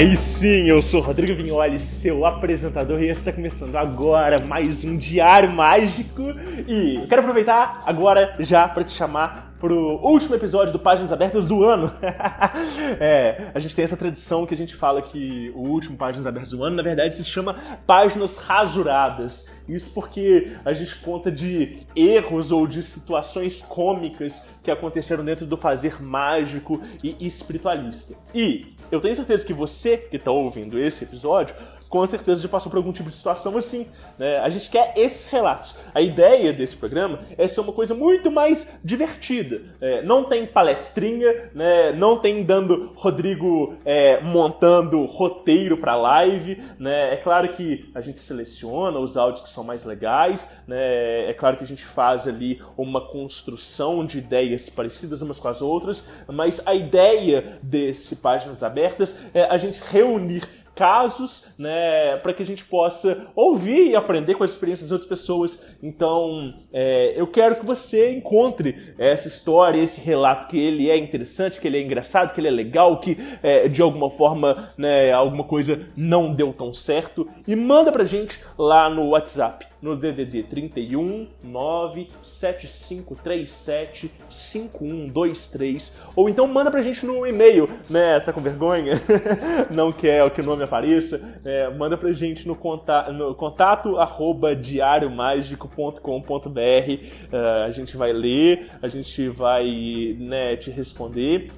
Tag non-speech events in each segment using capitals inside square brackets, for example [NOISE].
Aí sim, eu sou Rodrigo Vignoli, seu apresentador, e está começando agora mais um Diário Mágico. E eu quero aproveitar agora já para te chamar pro último episódio do Páginas Abertas do ano. [LAUGHS] é, a gente tem essa tradição que a gente fala que o último Páginas Abertas do ano, na verdade, se chama Páginas Rasuradas. Isso porque a gente conta de erros ou de situações cômicas que aconteceram dentro do fazer mágico e espiritualista. E eu tenho certeza que você que está ouvindo esse episódio com certeza já passou por algum tipo de situação assim. Né? A gente quer esses relatos. A ideia desse programa é ser uma coisa muito mais divertida. É, não tem palestrinha, né? não tem dando Rodrigo é, montando roteiro para live. Né? É claro que a gente seleciona os áudios que são mais legais. Né? É claro que a gente faz ali uma construção de ideias parecidas umas com as outras. Mas a ideia desse Páginas Abertas é a gente reunir casos, né, para que a gente possa ouvir e aprender com as experiências de outras pessoas. Então, é, eu quero que você encontre essa história, esse relato que ele é interessante, que ele é engraçado, que ele é legal, que é, de alguma forma, né, alguma coisa não deu tão certo e manda pra gente lá no WhatsApp no DDD 31 97537 5123 ou então manda pra gente no e-mail, né? Tá com vergonha? [LAUGHS] Não quer que o nome apareça? É, manda pra gente no, conta no contato arroba diariomágico.com.br uh, a gente vai ler, a gente vai né, te responder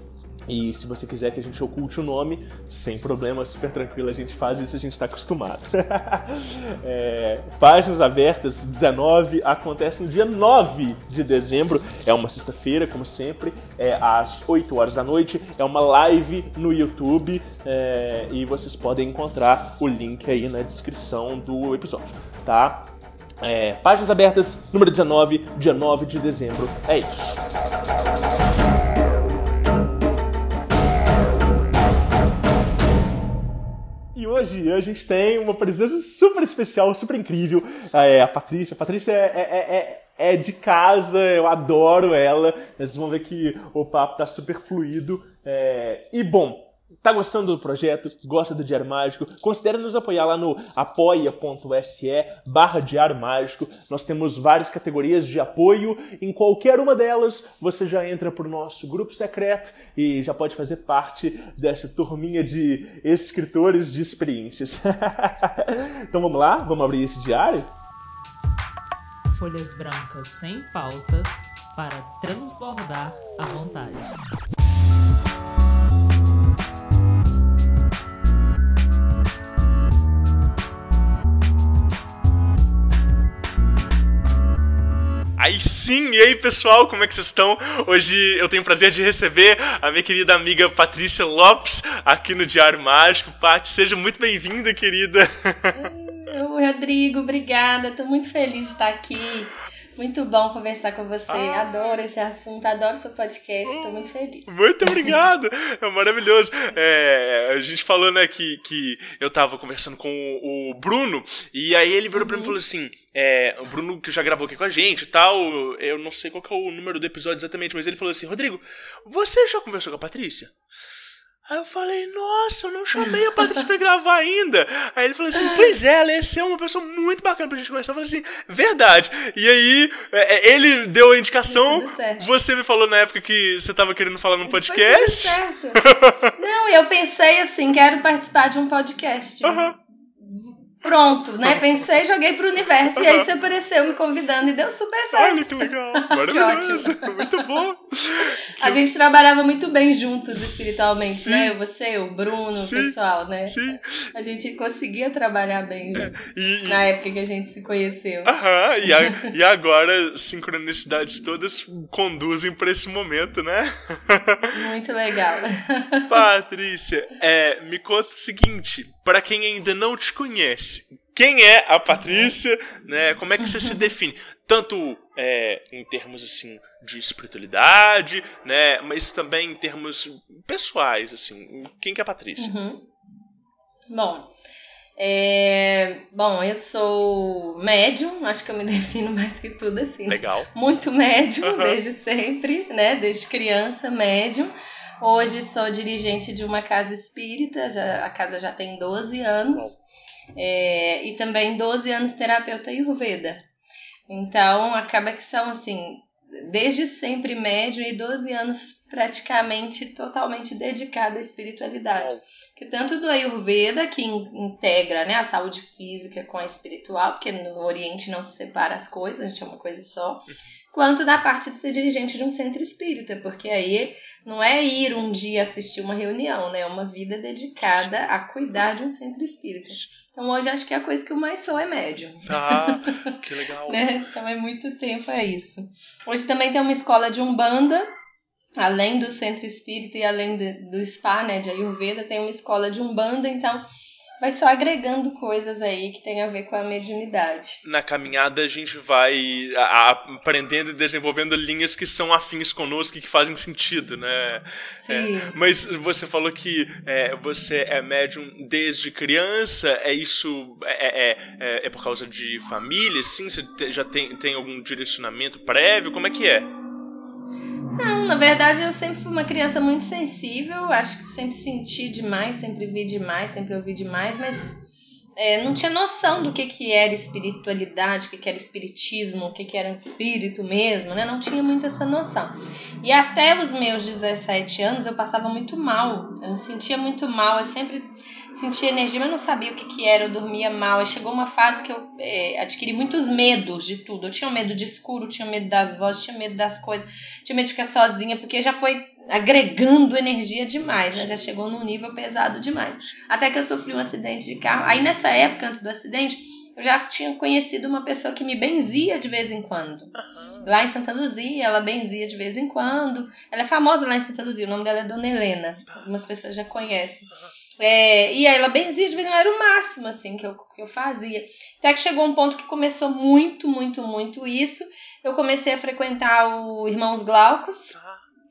e se você quiser que a gente oculte o nome, sem problema, super tranquilo, a gente faz isso, a gente está acostumado. [LAUGHS] é, páginas abertas 19 acontece no dia 9 de dezembro, é uma sexta-feira, como sempre, é às 8 horas da noite, é uma live no YouTube é, e vocês podem encontrar o link aí na descrição do episódio, tá? É, páginas abertas, número 19, dia 9 de dezembro. É isso. E hoje a gente tem uma presença super especial, super incrível. É, a Patrícia. A Patrícia é, é, é, é de casa, eu adoro ela. Vocês vão ver que o papo tá super fluido. É, e bom, Tá gostando do projeto? Gosta do Diário Mágico? Considere nos apoiar lá no apoia.se barra Diário Mágico. Nós temos várias categorias de apoio. Em qualquer uma delas, você já entra pro nosso grupo secreto e já pode fazer parte dessa turminha de escritores de experiências. [LAUGHS] então vamos lá? Vamos abrir esse diário? Folhas brancas sem pautas para transbordar à vontade. Aí sim, e aí pessoal, como é que vocês estão? Hoje eu tenho o prazer de receber a minha querida amiga Patrícia Lopes aqui no Diário Mágico. Paty, seja muito bem-vinda, querida. Oi, Rodrigo, obrigada. Estou muito feliz de estar aqui. Muito bom conversar com você. Ah. Adoro esse assunto, adoro seu podcast. Estou muito feliz. Muito obrigado. é maravilhoso. [LAUGHS] É, a gente falou, né, que, que eu tava conversando com o Bruno, e aí ele virou uhum. pra mim e falou assim: é, o Bruno, que já gravou aqui com a gente e tal, eu não sei qual é o número do episódio exatamente, mas ele falou assim: Rodrigo, você já conversou com a Patrícia? Aí eu falei, nossa, eu não chamei a Patrícia pra gravar ainda. Aí ele falou assim, pois é, ela ia ser uma pessoa muito bacana pra gente conversar. Eu falei assim, verdade. E aí, é, é, ele deu a indicação, você me falou na época que você tava querendo falar num podcast. Foi tudo certo. não, eu pensei assim, quero participar de um podcast. Uhum. Pronto, né? Pensei, joguei pro universo. E aí você apareceu me convidando e deu super certo. Olha que legal. [LAUGHS] Maravilhoso. Muito bom. A gente trabalhava muito bem juntos espiritualmente, né? Eu, você, o Bruno, o Sim. pessoal, né? Sim. A gente conseguia trabalhar bem juntos. E, e- Na época que a gente se conheceu. Aham, e, a- [LAUGHS] e agora sincronicidades todas conduzem pra esse momento, né? Muito legal. [LAUGHS] Patrícia, é, me conta o seguinte, pra quem ainda não te conhece, quem é a Patrícia, né? Como é que você se define? Tanto é, em termos assim de espiritualidade, né? Mas também em termos pessoais, assim. Quem que é a Patrícia? Uhum. Bom, é, bom, eu sou médium, acho que eu me [LAUGHS] defino mais que tudo assim. Legal. Muito médium, Aham. desde sempre, né? Desde criança, médium. Hoje sou dirigente de uma casa espírita, já, a casa já tem 12 anos. É, e também 12 anos terapeuta Ayurveda. Então, acaba que são, assim, desde sempre médium e 12 anos praticamente totalmente dedicada à espiritualidade. Que tanto do Ayurveda, que in- integra né, a saúde física com a espiritual, porque no Oriente não se separa as coisas, a gente é uma coisa só, quanto da parte de ser dirigente de um centro espírita, porque aí não é ir um dia assistir uma reunião, né? É uma vida dedicada a cuidar de um centro espírita. Então hoje acho que a coisa que eu mais sou é médium. Tá, que legal. [LAUGHS] Né? Então é muito tempo é isso. Hoje também tem uma escola de Umbanda, além do centro espírita e além de- do spa, né, de Ayurveda, tem uma escola de Umbanda, então vai só agregando coisas aí que tem a ver com a mediunidade. Na caminhada a gente vai aprendendo e desenvolvendo linhas que são afins conosco e que fazem sentido, né? Sim. Mas você falou que é, você é médium desde criança, é isso é, é, é, é por causa de família, sim? Você já tem, tem algum direcionamento prévio? Como é que é? Não, na verdade eu sempre fui uma criança muito sensível, acho que sempre senti demais, sempre vi demais, sempre ouvi demais, mas é, não tinha noção do que, que era espiritualidade, o que, que era espiritismo, o que, que era um espírito mesmo, né? Não tinha muito essa noção. E até os meus 17 anos eu passava muito mal, eu me sentia muito mal, eu sempre sentia energia, mas não sabia o que, que era, eu dormia mal. Aí chegou uma fase que eu é, adquiri muitos medos de tudo. Eu tinha medo de escuro, tinha medo das vozes, tinha medo das coisas, tinha medo de ficar sozinha, porque já foi agregando energia demais, né? Já chegou num nível pesado demais. Até que eu sofri um acidente de carro. Aí nessa época, antes do acidente, eu já tinha conhecido uma pessoa que me benzia de vez em quando. Lá em Santa Luzia, ela benzia de vez em quando. Ela é famosa lá em Santa Luzia, o nome dela é Dona Helena. Algumas pessoas já conhecem. É, e aí ela benzia de vez em quando, era o máximo, assim, que eu, que eu fazia. Até que chegou um ponto que começou muito, muito, muito isso. Eu comecei a frequentar o Irmãos Glaucos,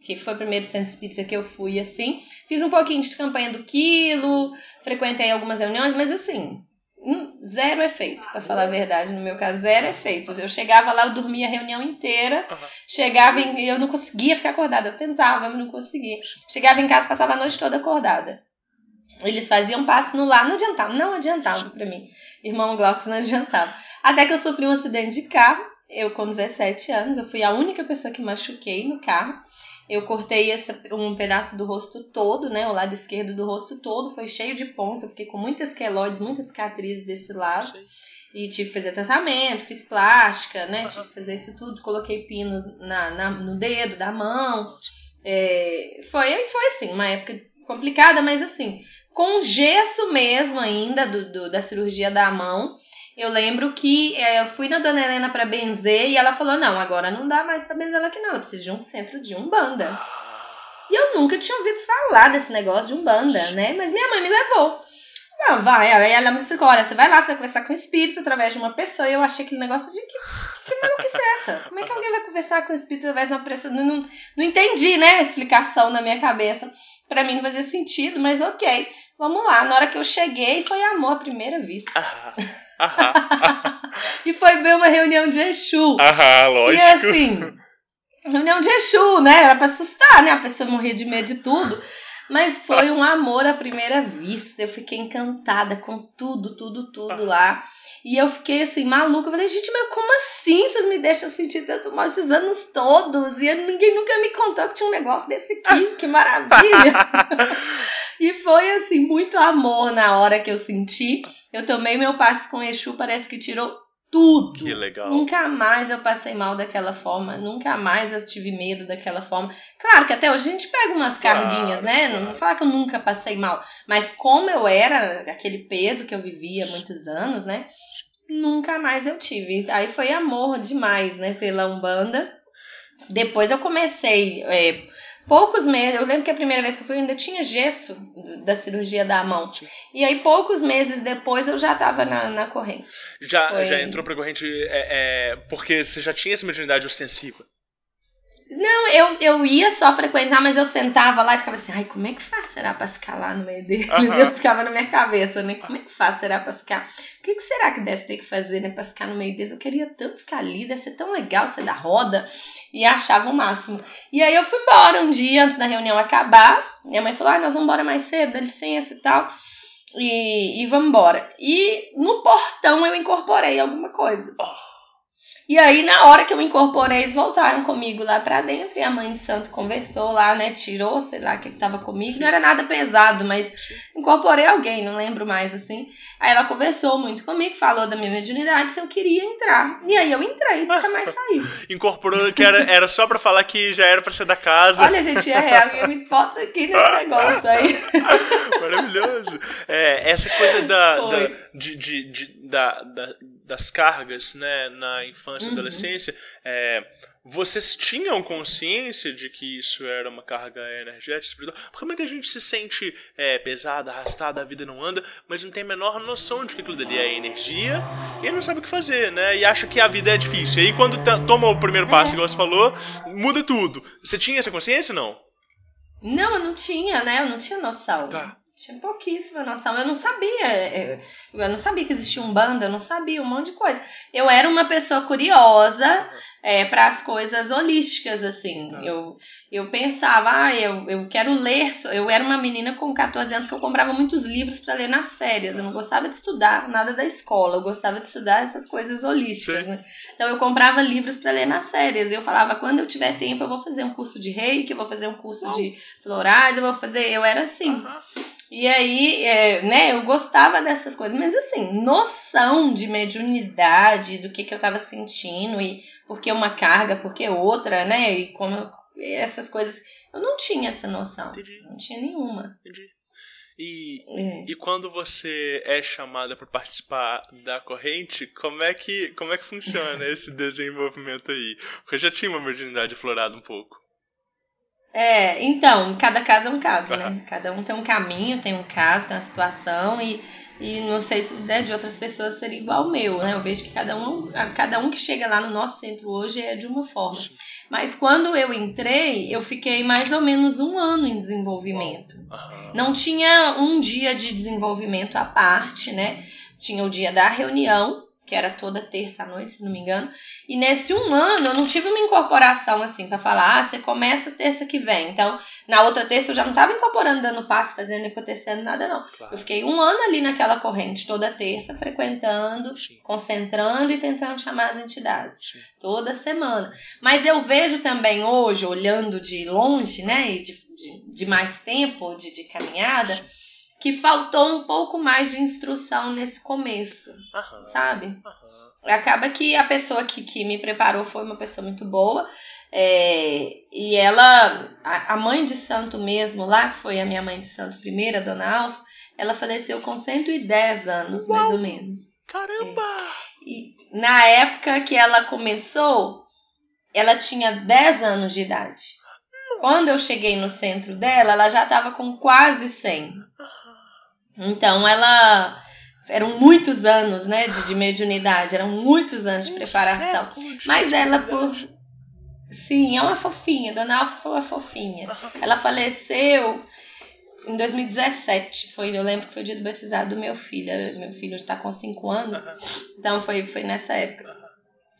que foi o primeiro centro espírita que eu fui, assim. Fiz um pouquinho de campanha do quilo, frequentei algumas reuniões, mas assim, hum, zero efeito, pra falar a verdade, no meu caso, zero efeito. Eu chegava lá, eu dormia a reunião inteira, Aham. chegava em, eu não conseguia ficar acordada, eu tentava, mas não conseguia. Chegava em casa, passava a noite toda acordada. Eles faziam passe no lar, não adiantava, não adiantava pra mim. Irmão Glaucus não adiantava. Até que eu sofri um acidente de carro, eu com 17 anos, eu fui a única pessoa que machuquei no carro. Eu cortei essa, um pedaço do rosto todo, né? O lado esquerdo do rosto todo foi cheio de ponta. Eu fiquei com muitas queloides, muitas cicatrizes desse lado. E tive que fazer tratamento, fiz plástica, né? Tive que fazer isso tudo. Coloquei pinos na, na- no dedo da mão. É, foi, foi assim, uma época complicada, mas assim, com gesso mesmo ainda do, do- da cirurgia da mão. Eu lembro que é, eu fui na Dona Helena pra benzer e ela falou: não, agora não dá mais pra benzer ela aqui, não. Ela precisa de um centro de umbanda. E eu nunca tinha ouvido falar desse negócio de umbanda, né? Mas minha mãe me levou. Ah, vai. Aí ela me explicou: olha, você vai lá, você vai conversar com o espírito através de uma pessoa. E eu achei aquele negócio, gente, que, que maluquice é essa? Como é que alguém vai conversar com o espírito através de uma pessoa? Não, não, não entendi, né? A explicação na minha cabeça. Pra mim não fazia sentido, mas ok. Vamos lá. Na hora que eu cheguei, foi amor à primeira vista. Aham, aham, [LAUGHS] E foi ver uma reunião de Exu. E lógico. assim, reunião de Exu, né? Era pra assustar, né? A pessoa morria de medo de tudo. Mas foi um amor à primeira vista. Eu fiquei encantada com tudo, tudo, tudo lá. E eu fiquei assim, maluca. Eu falei, gente, mas como assim vocês me deixam sentir tanto mal esses anos todos? E eu- ninguém nunca me contou que tinha um negócio desse aqui. [LAUGHS] Que maravilha! E foi assim, muito amor na hora que eu senti. Eu tomei meu passe com Exu, parece que tirou tudo. Que legal. Nunca mais eu passei mal daquela forma, nunca mais eu tive medo daquela forma. Claro que até hoje a gente pega umas Claro, carguinhas, né? Não claro. vou falar que eu nunca passei mal, mas como eu era, aquele peso que eu vivia há muitos anos, né? Nunca mais eu tive. Aí foi amor demais, né, pela Umbanda. Depois eu comecei, é, poucos meses, eu lembro que a primeira vez que eu fui eu ainda tinha gesso da cirurgia da mão. E aí poucos meses depois eu já tava na, na corrente. Já, Foi- já entrou pra corrente é, é, porque você já tinha essa mediunidade ostensiva. Não, eu, eu ia só frequentar, mas eu sentava lá e ficava assim, ai, como é que faz, será, pra ficar lá no meio deles? Aham. Eu ficava na minha cabeça, né? Como é que faz, será, pra ficar? O que, que será que deve ter que fazer, né, pra ficar no meio deles? Eu queria tanto ficar ali, deve ser tão legal ser da roda. E achava o máximo. E aí eu fui embora um dia antes da reunião acabar. Minha mãe falou, ah, nós vamos embora mais cedo, dá licença e tal. E, e vamos embora. E no portão eu incorporei alguma coisa. E aí, na hora que eu incorporei, eles voltaram comigo lá pra dentro e a mãe de santo conversou lá, né? Tirou, sei lá, o que tava comigo. Não era nada pesado, mas incorporei alguém, não lembro mais assim. Aí ela conversou muito comigo, falou da minha mediunidade, se eu queria entrar. E aí eu entrei, nunca mais [LAUGHS] saí. Incorporou que era, era só pra falar que já era pra ser da casa. Olha, gente, é real, eu me boto aqui nesse [LAUGHS] negócio aí. Maravilhoso. É, essa coisa da, da, de, de, de- da, da- das cargas né, na infância e Uhum. adolescência, é, vocês tinham consciência de que isso era uma carga energética espiritual? Porque muita gente se sente é, pesada, arrastada, a vida não anda, mas não tem a menor noção de que aquilo dali é energia e não sabe o que fazer, né? E acha que a vida é difícil. E aí quando toma o primeiro passo, igual você falou, muda tudo. Você tinha essa consciência, não? Não, eu não tinha, né? Eu não tinha noção. Tá. Tinha pouquíssima noção. Eu não sabia. Eu não sabia que existia um banda, eu não sabia um monte de coisa. Eu era uma pessoa curiosa é, para as coisas holísticas, assim. Tá. Eu, eu pensava, ah, eu, eu quero ler. Eu era uma menina com 14 anos que eu comprava muitos livros para ler nas férias. Eu não gostava de estudar nada da escola, eu gostava de estudar essas coisas holísticas, né? Então eu comprava livros para ler nas férias. Eu falava, quando eu tiver tempo, eu vou fazer um curso de reiki, eu vou fazer um curso de florais, eu vou fazer. Eu era assim. E aí, é, né, eu gostava dessas coisas, mas assim, noção de mediunidade, do que, que eu tava sentindo, e por que uma carga, por que outra, né, e como essas coisas, eu não tinha essa noção, Entendi, não tinha nenhuma. entendi. E, É. E quando você é chamada para participar da corrente, como é que como é que funciona [LAUGHS] esse desenvolvimento aí? Porque eu já tinha uma virginidade aflorada um pouco. É, então, cada caso é um caso, né? Cada um tem um caminho, tem um caso, tem uma situação e, e não sei se né, de outras pessoas seria igual o meu, né? Eu vejo que cada um, cada um que chega lá no nosso centro hoje é de uma forma. Mas quando eu entrei, eu fiquei mais ou menos um ano em desenvolvimento. Não tinha um dia de desenvolvimento à parte, né? Tinha o dia da reunião, que era toda terça à noite, se não me engano. E nesse um ano eu não tive uma incorporação assim pra falar, ah, você começa terça que vem. Então, na outra terça eu já não tava incorporando, dando passo, fazendo, acontecendo nada, não. Claro. Eu fiquei um ano ali naquela corrente, toda terça, frequentando, Sim, concentrando e tentando chamar as entidades sim. toda semana. Mas eu vejo também hoje, olhando de longe, né, e de, de, de mais tempo de, de caminhada, que faltou um pouco mais de instrução nesse começo, Aham. sabe? Aham. Acaba que a pessoa que, que me preparou foi uma pessoa muito boa. é, e ela, a, a mãe de santo mesmo lá, que foi a minha mãe de santo primeira, a dona Alfa, ela faleceu com 110 anos, mais ou menos. Caramba! E na época que ela começou, ela tinha 10 anos de idade. Quando eu cheguei no centro dela, ela já estava com quase 100. Então ela. Eram muitos anos, né, de, de mediunidade, eram muitos anos de Um preparação. de Mas ela, por. Sim, é uma fofinha, Dona Alfa foi uma fofinha. Ela faleceu em 2017. Foi, eu lembro que foi o dia do batizado do meu filho. Meu filho está com 5 anos. Então foi, foi nessa época.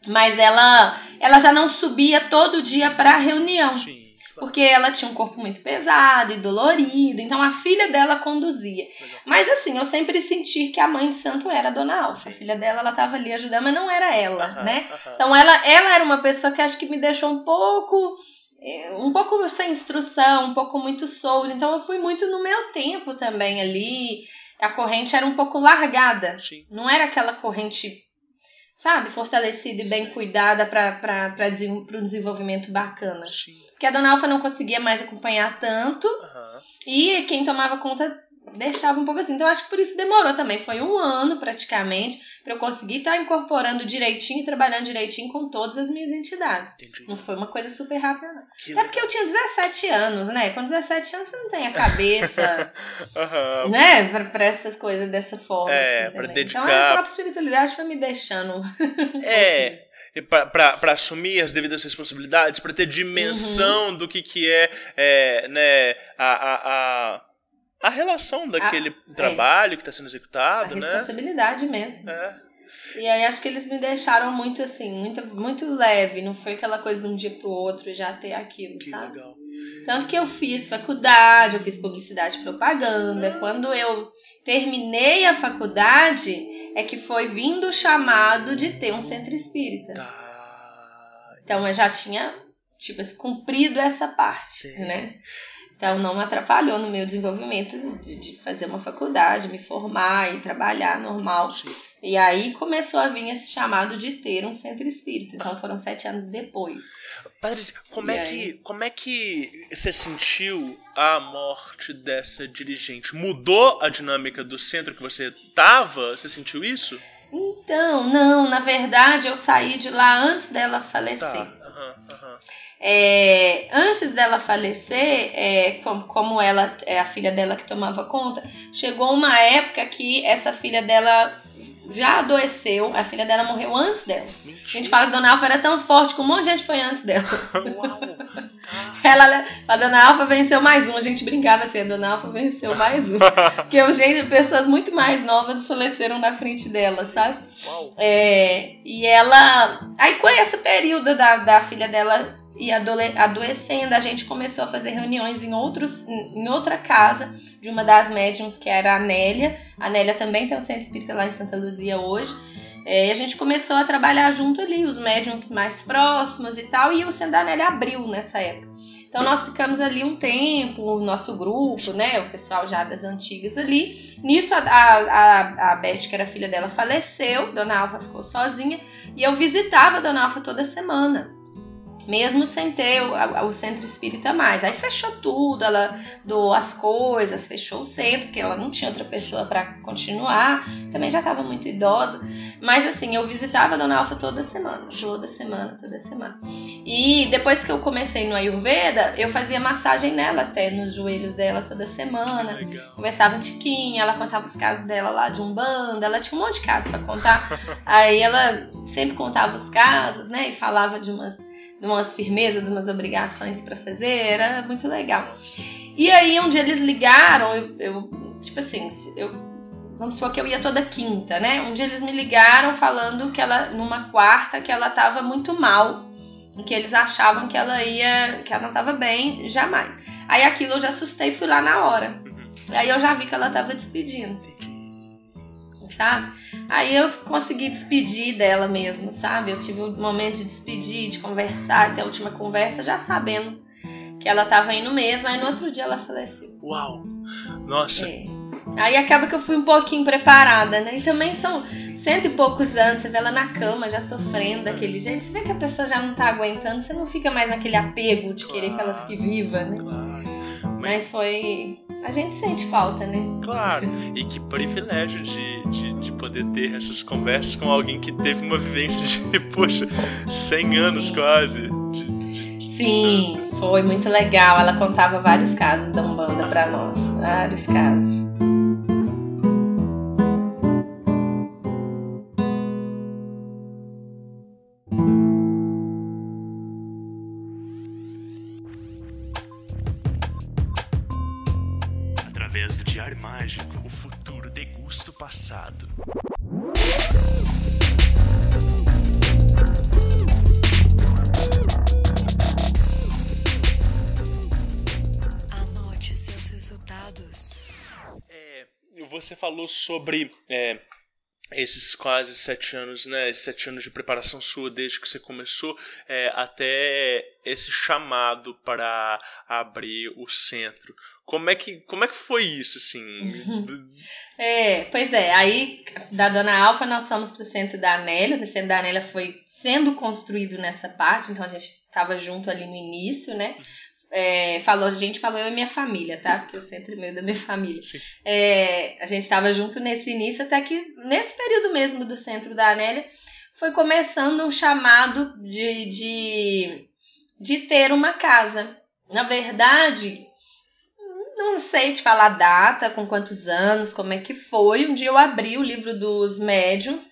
Mas ela, ela já não subia todo dia para a reunião, Sim. Porque ela tinha um corpo muito pesado e dolorido, então a filha dela conduzia. Mas assim, eu sempre senti que a mãe de santo era a Dona Alfa. A filha dela, ela tava ali ajudando, mas não era ela, né? Então ela, ela era uma pessoa que acho que me deixou um pouco é, um pouco sem instrução, um pouco muito solto. Então eu fui muito no meu tempo também ali. A corrente era um pouco largada. Sim. Não era aquela corrente, sabe, fortalecida e bem Sim. cuidada para o desenvolvimento bacana. Sim. Porque a Dona Alfa não conseguia mais acompanhar tanto Aham. e quem tomava conta deixava um pouco assim. Então acho que por isso demorou também. Foi um ano praticamente para eu conseguir estar incorporando direitinho e trabalhando direitinho com todas as minhas entidades. Entendi. Não foi uma coisa super rápida, não. Que Até porque eu tinha 17 anos, né? Com 17 anos você não tem a cabeça, [LAUGHS] Aham. né? Pra, pra essas coisas dessa forma. É, assim, pra também. Então dedicar- a própria espiritualidade foi me deixando. [LAUGHS] É. e pra assumir as devidas responsabilidades, pra ter dimensão Uhum. do que, que é, é, né, a, a, a, a relação daquele trabalho que está sendo A executado, né? responsabilidade mesmo. É. E aí acho que eles me deixaram muito assim, muito, muito leve. Não foi aquela coisa de um dia pro outro já ter aquilo, Que sabe? legal. Tanto que eu fiz faculdade, eu fiz publicidade e propaganda. Quando eu terminei a faculdade, é que foi vindo o chamado de ter um centro espírita. Tá. Então eu já tinha, tipo assim, cumprido essa parte, Sim. né? Então não me atrapalhou no meu desenvolvimento de, de fazer uma faculdade, me formar e trabalhar normal. Sim. E aí começou a vir esse chamado de ter um centro espírita. Então foram sete anos depois. Patrícia, como E é, aí? que, como é que você sentiu a morte dessa dirigente? Mudou a dinâmica do centro que você tava? Você sentiu isso? Então, não, na verdade eu saí de lá antes dela Tá. falecer. Aham, aham. É, antes dela falecer, é, como, como ela é a filha dela que tomava conta, chegou uma época que essa filha dela já adoeceu, a filha dela morreu antes dela. A Mentira. gente fala que Dona Alfa era tão forte que um monte de gente foi antes dela. Uau. Ela, a Dona Alfa venceu mais um, a gente brincava assim, a Dona Alfa venceu mais um. Porque o gente, pessoas muito mais novas faleceram na frente dela, sabe? É, e ela. Aí com esse período da, da filha dela adole- adoecendo, a gente começou a fazer reuniões em, outros, em outra casa de uma das médiums, que era a Nélia. A Nélia também tem um centro espírita lá em Santa Luzia hoje. É, e a gente começou a trabalhar junto ali, os médiums mais próximos e tal, e o centro da Nélia abriu nessa época. Então nós ficamos ali um tempo, o nosso grupo, né? O pessoal já das antigas ali. Nisso a, a, a, a Beth, que era filha dela, faleceu, Dona Alfa ficou sozinha, e eu visitava a Dona Alfa toda semana. Mesmo sem ter o, o centro espírita mais. Aí fechou tudo, ela doou as coisas, fechou o centro, porque ela não tinha outra pessoa para continuar. Também já estava muito idosa. Mas assim, eu visitava a Dona Alfa toda semana, toda semana, toda semana. E depois que eu comecei no Ayurveda, eu fazia massagem nela até, nos joelhos dela toda semana. Legal. Conversava um tiquinho, ela contava os casos dela lá de Umbanda, ela tinha um monte de casos pra contar. Aí ela sempre contava os casos, né? E falava de umas, de umas firmezas, de umas obrigações pra fazer, era muito legal. E aí um dia eles ligaram, eu, eu tipo assim, eu vamos supor que eu ia toda quinta, né? Um dia eles me ligaram falando que ela numa quarta que ela tava muito mal, e que eles achavam que ela ia, que ela não tava bem, jamais. Aí aquilo eu já assustei e fui lá na hora. Uhum. Aí eu já vi que ela tava despedindo, sabe? Aí eu consegui despedir dela mesmo, sabe? Eu tive um momento de despedir, de conversar, até a última conversa, já sabendo que ela tava indo mesmo. Aí no outro dia ela faleceu. Uau. Nossa. É. Aí acaba que eu fui um pouquinho preparada, né? E também são cento e poucos anos, você vê ela na cama já sofrendo daquele jeito, você vê que a pessoa já não tá aguentando, você não fica mais naquele apego de querer que ela fique viva, né? Claro. Mas foi. A gente sente falta, né? Claro. E que privilégio de, de, de poder ter essas conversas com alguém que teve uma vivência de, [LAUGHS] poxa, 100 anos quase. De, de- Sim, foi muito legal. Ela contava vários casos da Umbanda pra nós. Vários casos. Falou sobre é, esses quase sete anos, né? Esses sete anos de preparação sua desde que você começou, é, até esse chamado para abrir o centro. Como é que, como é que foi isso, assim? [LAUGHS] É, pois é, aí da Dona Alfa nós fomos pro centro da Anélia, o centro da Anélia foi sendo construído nessa parte, então a gente estava junto ali no início, né? É, falou, a gente falou eu e minha família, tá? Porque o centro é meio da minha família. É, a gente estava junto nesse início, até que nesse período mesmo do centro da Anélia, foi começando um chamado de, de, de ter uma casa. Na verdade, não sei te falar a data, com quantos anos, como é que foi. Um dia eu abri o livro dos médiums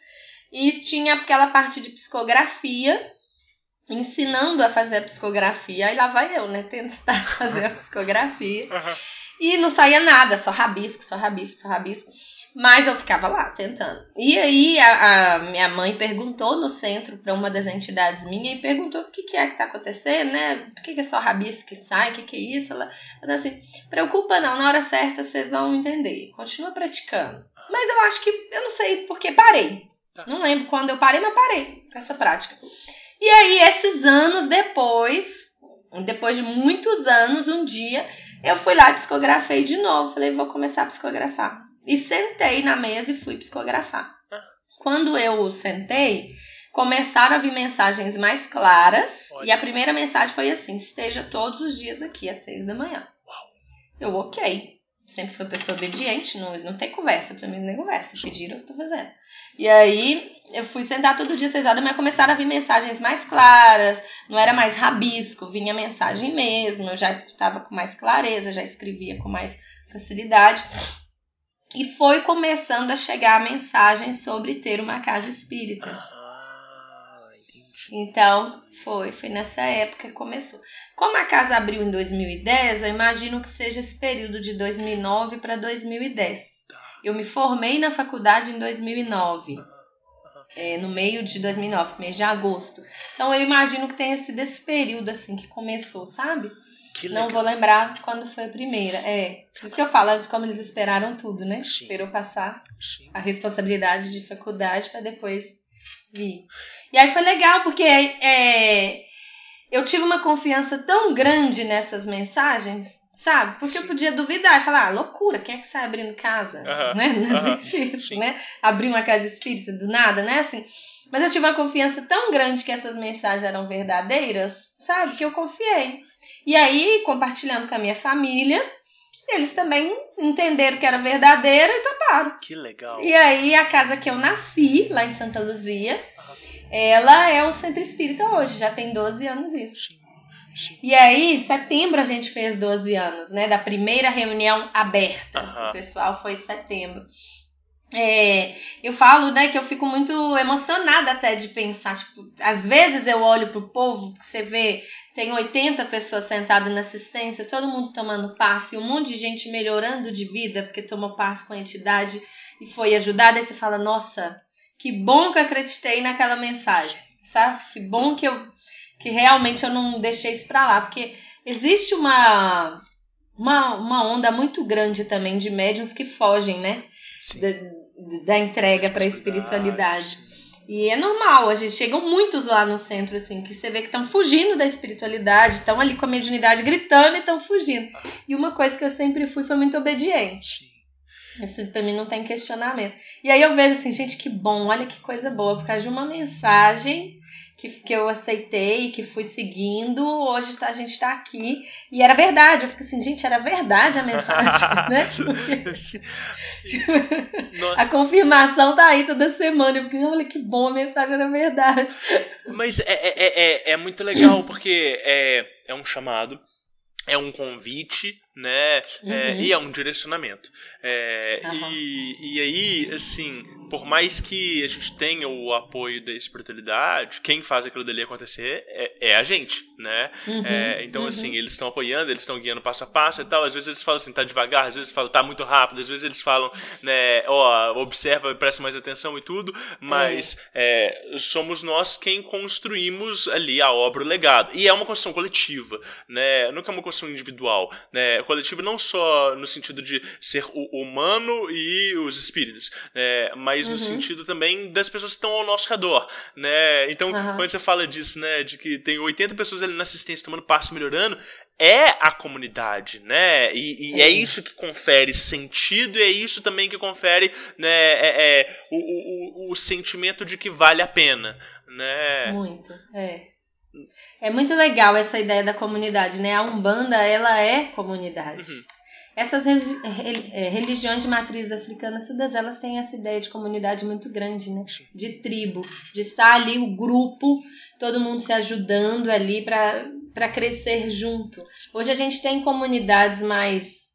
e tinha aquela parte de psicografia, ensinando a fazer a psicografia. Aí lá vai eu, né, tentar [LAUGHS] fazer a psicografia. Aham. E não saía nada, só rabisco, só rabisco, só rabisco. Mas eu ficava lá tentando. E aí a, a minha mãe perguntou no centro para uma das entidades minha e perguntou o que, que é que tá acontecendo, né? Por que, que é só rabisco que sai? O que, que é isso? Ela falou assim: preocupa não, na hora certa vocês vão entender. Continua praticando. Mas eu acho que, eu não sei porque parei. Tá. Não lembro quando eu parei, mas parei com essa prática. E aí, esses anos depois, depois de muitos anos, um dia, eu fui lá e psicografei de novo. Falei, vou começar a psicografar. E sentei na mesa e fui psicografar. Quando eu sentei, começaram a vir mensagens mais claras. Olha. E a primeira mensagem foi assim: esteja todos os dias aqui às seis da manhã. Eu, ok. Sempre fui pessoa obediente, não, não tem conversa, pra mim não tem conversa. Pediram, eu tô fazendo. E aí, eu fui sentar todo dia seis horas manhã, começaram a vir mensagens mais claras, não era mais rabisco, vinha mensagem mesmo, eu já escutava com mais clareza, já escrevia com mais facilidade. E foi começando a chegar a mensagem sobre ter uma casa espírita. Ah. Então, foi, foi nessa época que começou. Como a casa abriu em 2010, eu imagino que seja esse período de 2009 para 2010. Eu me formei na faculdade em 2009, é, no meio de 2009, mês de agosto. Então, eu imagino que tenha sido esse período assim que começou, sabe? Que Não vou lembrar quando foi a primeira. É, por isso que eu falo, como eles esperaram tudo, né? Sim. Esperou passar Sim. a responsabilidade de faculdade para depois vir. E aí foi legal, porque é, eu tive uma confiança tão grande nessas mensagens, sabe? Porque eu Sim. podia duvidar e falar, ah, loucura, quem é que sai abrindo casa? Aham, Né? Não existe isso, né? Abrir uma casa espírita do nada, né? Assim, mas eu tive uma confiança tão grande que essas mensagens eram verdadeiras, sabe? Que eu confiei. E aí, compartilhando com a minha família, eles também entenderam que era verdadeiro e toparam. Que legal. E aí, a casa que eu nasci, lá em Santa Luzia, ela é o centro espírita hoje, já tem 12 anos isso. Sim. E aí, em setembro a gente fez 12 anos, né? Da primeira reunião aberta. Aham. O pessoal foi em setembro. É, eu falo, né, que eu fico muito emocionada até de pensar, tipo, às vezes eu olho pro povo, que você vê, tem 80 pessoas sentadas na assistência, todo mundo tomando passe, um monte de gente melhorando de vida porque tomou passe com a entidade e foi ajudada, aí você fala, nossa, que bom que eu acreditei naquela mensagem, sabe? Que bom que eu que realmente eu não deixei isso pra lá, porque existe uma uma, uma onda muito grande também de médiums que fogem, né? Da, da entrega para a espiritualidade. E é normal, a gente chegam muitos lá no centro assim, que você vê que estão fugindo da espiritualidade, estão ali com a mediunidade gritando e estão fugindo. E uma coisa que eu sempre fui foi muito obediente. Isso pra mim não tem questionamento. E aí eu vejo assim, gente, que bom, olha que coisa boa, por causa de uma mensagem que, que eu aceitei, que fui seguindo, hoje tá- a gente tá aqui. E era verdade, eu fico assim, gente, era verdade a mensagem, [LAUGHS] né? A confirmação tá aí toda semana. Eu fiquei, olha que bom, a mensagem era verdade. mas é, é, é, é- é muito legal porque é, é um chamado, é um convite, né? É, Uhum. e é um direcionamento. É, Aham. e, e aí, assim, por mais que a gente tenha o apoio da espiritualidade, quem faz aquilo dali acontecer é, é a gente, né? Uhum, É, então, uhum. assim, eles estão apoiando, eles estão guiando passo a passo e tal. Às vezes eles falam assim, tá devagar, às vezes eles falam, tá muito rápido, às vezes eles falam, né, ó, observa, presta mais atenção e tudo, mas é, somos nós quem construímos ali a obra, o legado. E é uma construção coletiva, né? Nunca é uma construção individual, né? Coletiva não só no sentido de ser o humano e os espíritos, né? Mas Uhum. no sentido também das pessoas que estão ao nosso redor, né? Então, Aham. quando você fala disso, né, de que tem 80 pessoas ali na assistência tomando passo melhorando, é a comunidade, né? E, e é. É. isso que confere sentido e é isso também que confere, né, é, é, o, o, o- o sentimento de que vale a pena, né? Muito, é. É muito legal essa ideia da comunidade, né? A Umbanda, ela é comunidade. Uhum. Essas eh, religiões de matriz africana, todas elas têm essa ideia de comunidade muito grande, né? De tribo, de estar ali o grupo, todo mundo se ajudando ali para para crescer junto. Hoje a gente tem comunidades mais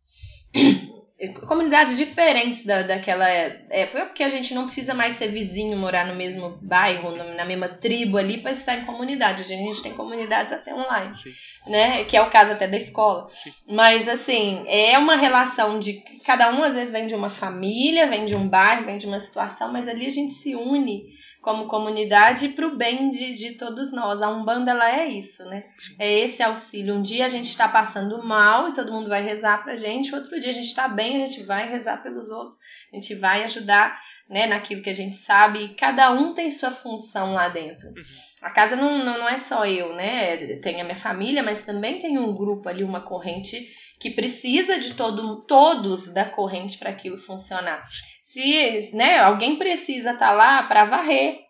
comunidades diferentes da, daquela época, porque a gente não precisa mais ser vizinho, morar no mesmo bairro, na mesma tribo ali para estar em comunidade. A gente tem comunidades até online, Sim. né? Que é o caso até da escola. Sim. Mas assim, é uma relação de cada um às vezes vem de uma família, vem de um bairro, vem de uma situação, mas ali a gente se une como comunidade para o bem de, de todos nós. A Umbanda ela é isso, né? É esse auxílio. Um dia a gente está passando mal e todo mundo vai rezar pra gente, outro dia a gente está bem, a gente vai rezar pelos outros, a gente vai ajudar né, naquilo que a gente sabe. Cada um tem sua função lá dentro. A casa não, não, não é só eu, né? Tem a minha família, mas também tem um grupo ali, uma corrente que precisa de todo, todos da corrente para aquilo funcionar. Se né, alguém precisa estar lá para varrer,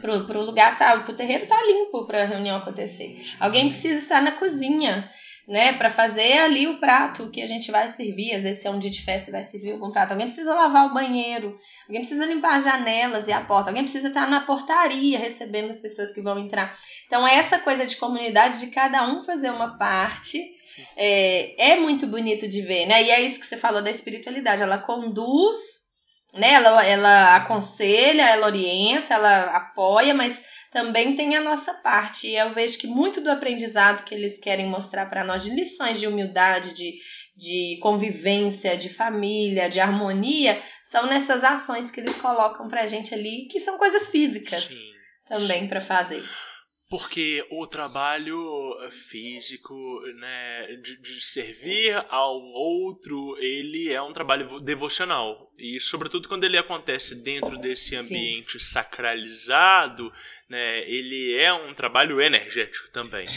pro, pro lugar tá, pro terreiro tá limpo para a reunião acontecer. Alguém precisa estar na cozinha, né, para fazer ali o prato que a gente vai servir. Às vezes se é um dia de festa vai servir algum prato. Alguém precisa lavar o banheiro, alguém precisa limpar as janelas e a porta, alguém precisa estar na portaria recebendo as pessoas que vão entrar. Então essa coisa de comunidade de cada um fazer uma parte é, é muito bonito de ver, né? E é isso que você falou da espiritualidade. Ela conduz né? Ela, ela aconselha, ela orienta, ela apoia, mas também tem a nossa parte. E eu vejo que muito do aprendizado que eles querem mostrar para nós, de lições de humildade, de, de convivência, de família, de harmonia, são nessas ações que eles colocam pra gente ali, que são coisas físicas Sim. também para fazer. Porque o trabalho físico, né, de, de servir ao outro, ele é um trabalho devocional. E sobretudo quando ele acontece dentro desse ambiente sacralizado, né, ele é um trabalho energético também.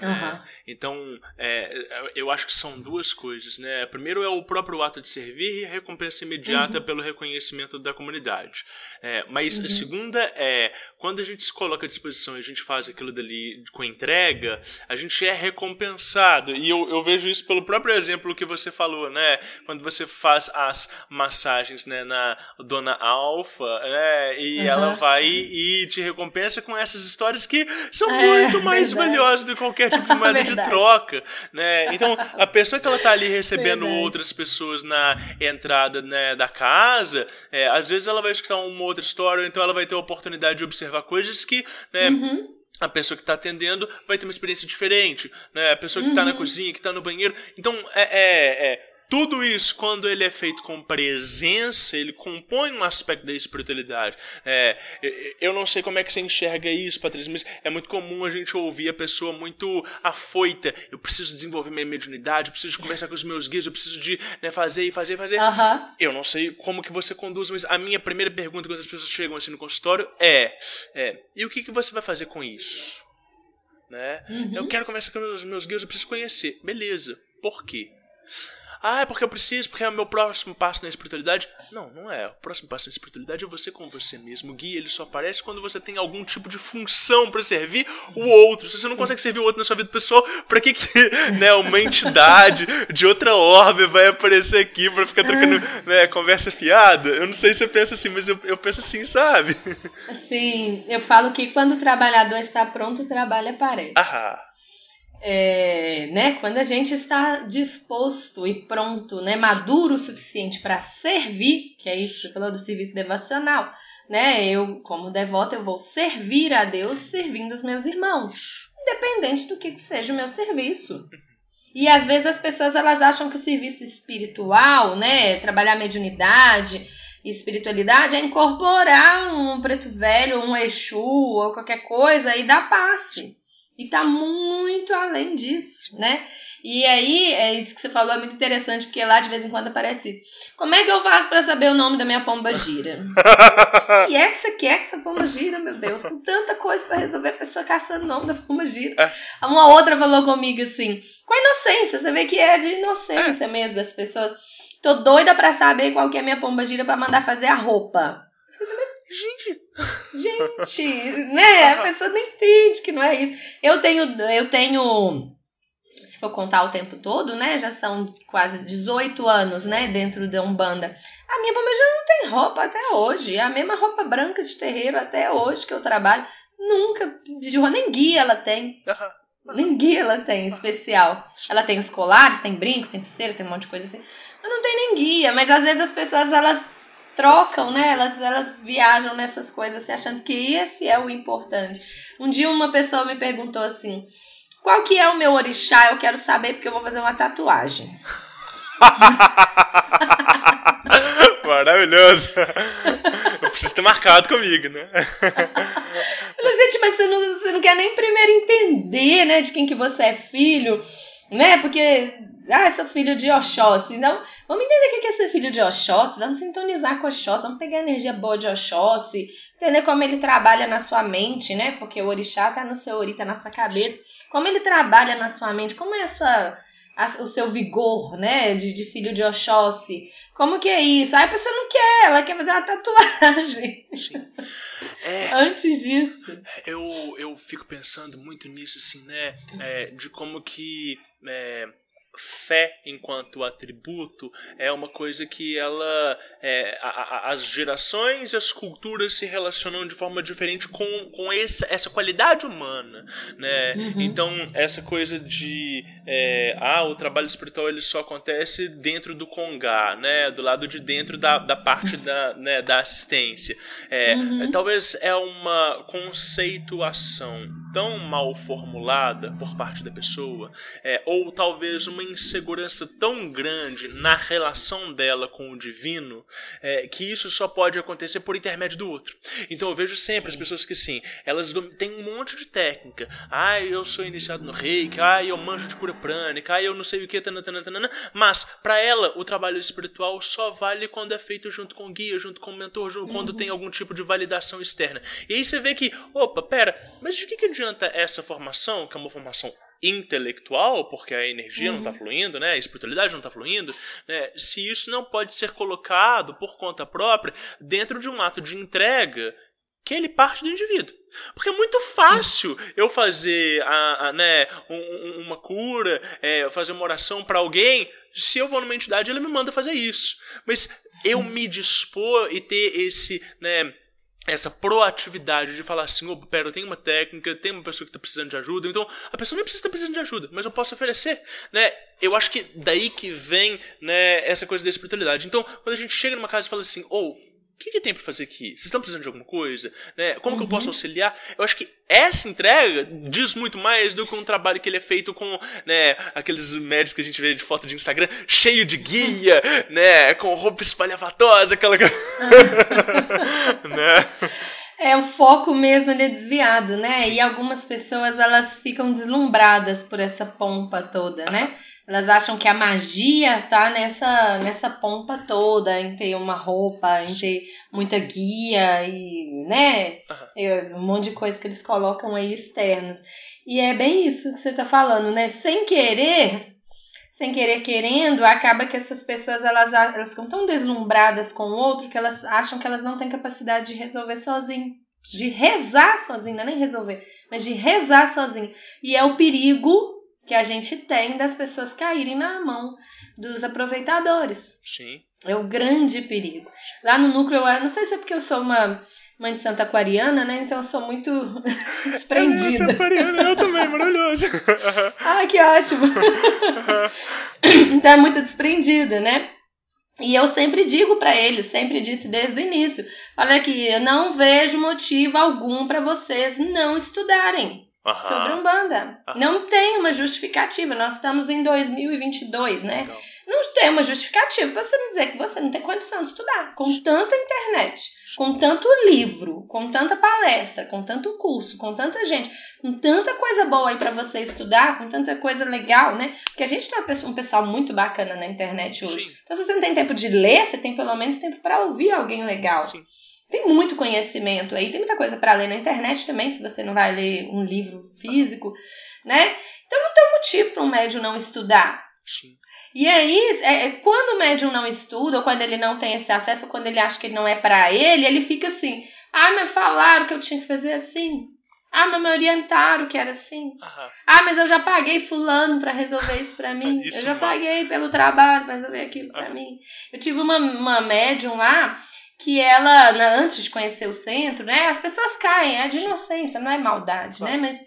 Né? Aham. Então, é, eu acho que são duas coisas, né? Primeiro é o próprio ato de servir e a recompensa imediata pelo reconhecimento da comunidade. É, mas a segunda é, quando a gente se coloca à disposição e a gente faz aquilo dali com entrega, a gente é recompensado. E eu, eu vejo isso pelo próprio exemplo que você falou, né? Quando você faz as massagens né, na Dona Alfa, né? E Uhum. ela vai e te recompensa com essas histórias que são É, muito mais valiosas do que qualquer tipo de [LAUGHS] moeda de troca, né? Então, a pessoa que ela tá ali recebendo Verdade. outras pessoas na entrada né, da casa, é, às vezes ela vai escutar uma outra história, ou então ela vai ter a oportunidade de observar coisas que, né, Uhum. a pessoa que está atendendo vai ter uma experiência diferente, né? A pessoa que está na Uhum. cozinha, que está no banheiro. Então, é, é, é, tudo isso, quando ele é feito com presença, ele compõe um aspecto da espiritualidade. É, eu não sei como é que você enxerga isso, Patrícia, mas é muito comum a gente ouvir a pessoa muito afoita. Eu preciso desenvolver minha mediunidade, eu preciso conversar com os meus guias, eu preciso de né, fazer e fazer e fazer. Eu não sei como que você conduz, mas a minha primeira pergunta quando as pessoas chegam assim no consultório é, é e o que, que você vai fazer com isso? Né? Uhum. Eu quero conversar com os meus guias, eu preciso conhecer. Beleza. Por quê? Ah, é porque eu preciso, porque é o meu próximo passo na espiritualidade. Não, não é. O próximo passo na espiritualidade é você com você mesmo. O guia, ele só aparece quando você tem algum tipo de função pra servir o outro. Se você não consegue servir o outro na sua vida pessoal, pra que que, [LAUGHS] né, uma entidade de outra orbe vai aparecer aqui pra ficar trocando, [LAUGHS] né, conversa fiada? Eu não sei se você pensa assim, mas eu, eu penso assim, sabe? Sim, eu falo que quando o trabalhador está pronto, o trabalho aparece. Ah, É, né, quando a gente está disposto e pronto, né, maduro o suficiente para servir, que é isso que você falou do serviço devocional, né? Eu, como devota, eu vou servir a Deus servindo os meus irmãos, independente do que, que seja o meu serviço. E às vezes as pessoas elas acham que o serviço espiritual, né, trabalhar mediunidade espiritualidade é incorporar um preto velho, um exu ou qualquer coisa e dar passe. E tá muito além disso, né? E aí, é isso que você falou é muito interessante, porque lá de vez em quando aparece isso. Como é que eu faço pra saber o nome da minha pomba gira? [LAUGHS] e é que você quer que essa pomba gira, meu Deus, com tanta coisa pra resolver, a pessoa caçando o nome da pomba gira. Uma outra falou comigo assim, com a inocência, você vê que é de inocência mesmo das pessoas. Tô doida pra saber qual que é a minha pomba gira pra mandar fazer a roupa. Gente, Gente, né? A [LAUGHS] pessoa não entende que não é isso. Eu tenho, eu tenho, se for contar o tempo todo, né? Já são quase 18 anos, né? Dentro da Umbanda. A minha já não tem roupa até hoje. É a mesma roupa branca de terreiro até hoje que eu trabalho. Nunca, de nem guia ela tem. Nem guia ela tem, especial. Ela tem os colares, tem brinco, tem pulseira, tem um monte de coisa assim. Mas não tem nem guia. Mas às vezes as pessoas, elas trocam, né? Elas, elas viajam nessas coisas assim, achando que esse é o importante. Um dia uma pessoa me perguntou assim: qual que é o meu orixá? Eu quero saber porque eu vou fazer uma tatuagem. [LAUGHS] maravilhoso. Eu preciso ter marcado comigo, né? Falei, Gente, mas você não, você não quer nem primeiro entender, né, de quem que você é filho, né? Porque, ah, sou filho de Oxóssi. Então, vamos entender o que que é ser filho de Oxóssi, vamos sintonizar com Oxóssi, vamos pegar a energia boa de Oxóssi, entender como ele trabalha na sua mente, né? Porque o orixá tá no seu ori, tá na sua cabeça. Como ele trabalha na sua mente, como é a sua, a- o seu vigor, né? De, de filho de Oxóssi. Como que é isso? Aí a pessoa não quer, ela quer fazer uma tatuagem. Sim. [LAUGHS] É, Antes disso. eu, eu fico pensando muito nisso, assim, né? É, de como que é, fé enquanto atributo é uma coisa que ela. é, a- a- as gerações e as culturas se relacionam de forma diferente com, com essa, essa qualidade humana, né? Então, essa coisa de. é, ah, o trabalho espiritual ele só acontece dentro do congá, né? Do lado de dentro da, da parte da, né, da assistência. É, Talvez é uma conceituação tão mal formulada por parte da pessoa, é, ou talvez uma insegurança tão grande na relação dela com o divino, é, que isso só pode acontecer por intermédio do outro. Então eu vejo sempre as pessoas que sim, elas têm um monte de técnica. Ah, eu sou iniciado no reiki, ah, eu manjo de cura prânica, ah, eu não sei o que, tanana, tanana, mas para ela o trabalho espiritual só vale quando é feito junto com o guia, junto com o mentor, junto, quando tem algum tipo de validação externa. E aí você vê que, opa, pera, mas de que, que adianta essa formação, que é uma formação intelectual, porque a energia não está fluindo, né? A espiritualidade não está fluindo, né? Se isso não pode ser colocado por conta própria dentro de um ato de entrega que ele parte do indivíduo. Porque é muito fácil eu fazer a, a, né, um- uma cura, é, fazer uma oração para alguém, se eu vou numa entidade, ele me manda fazer isso. Mas eu me dispor e ter esse, né, essa proatividade de falar assim, opa, pera, eu tenho uma técnica, tem uma pessoa que está precisando de ajuda, então a pessoa nem precisa estar precisando de ajuda, mas eu posso oferecer, né? Eu acho que daí que vem, né, essa coisa da espiritualidade. Então, quando a gente chega numa casa e fala assim, ou o que, que tem pra fazer aqui? Vocês estão precisando de alguma coisa? Né? Como que eu posso auxiliar? Eu acho que essa entrega diz muito mais do que um trabalho que ele é feito com né, aqueles médicos que a gente vê de foto de Instagram, cheio de guia, né? Com roupa espalhafatosa, aquela coisa. [LAUGHS] né? É, o foco mesmo ele é desviado, né? E algumas pessoas elas ficam deslumbradas por essa pompa toda, né? Elas acham que a magia tá nessa, nessa pompa toda, em ter uma roupa, em ter muita guia e, né? É, Um monte de coisa que eles colocam aí externos. E é bem isso que você tá falando, né? Sem querer, sem querer querendo, acaba que essas pessoas elas, elas ficam tão deslumbradas com o outro que elas acham que elas não têm capacidade de resolver sozinho. De rezar sozinho, não é nem resolver, mas de rezar sozinho. E é o perigo que a gente tem das pessoas caírem na mão dos aproveitadores. Sim. É o grande perigo. Lá no núcleo, eu não sei se é porque eu sou uma mãe de santa aquariana, né? Então eu sou muito [LAUGHS] desprendida. Essa aquariana, eu também, maravilhoso. Ai, [LAUGHS] que ótimo! [LAUGHS] então é muito desprendida, né? E eu sempre digo pra eles, sempre disse desde o início, olha aqui, eu não vejo motivo algum pra vocês não estudarem Aham. sobre Umbanda. Aham. Não tem uma justificativa. Nós estamos em 2022, né? Legal. não tem uma justificativa para você me dizer que você não tem condição de estudar. Com tanta internet, com tanto livro, com tanta palestra, com tanto curso, com tanta gente, com tanta coisa boa aí para você estudar, com tanta coisa legal, né? Porque a gente tem um pessoal muito bacana na internet hoje. Sim. Então, se você não tem tempo de ler, você tem pelo menos tempo para ouvir alguém legal. Sim. Tem muito conhecimento aí, tem muita coisa para ler na internet também, se você não vai ler um livro físico, né? Então não tem motivo para um médium não estudar. Sim. E aí, é, é, quando o médium não estuda, ou quando ele não tem esse acesso, ou quando ele acha que não é para ele, ele fica assim: ah, mas falaram que eu tinha que fazer assim. Ah, mas me orientaram que era assim. Ah, mas eu já paguei fulano para resolver isso para mim. Isso eu já paguei pelo trabalho para resolver aquilo para mim. Eu tive uma, uma médium lá que ela, antes de conhecer o centro, né? As pessoas caem, é de inocência, não é maldade, né? Mas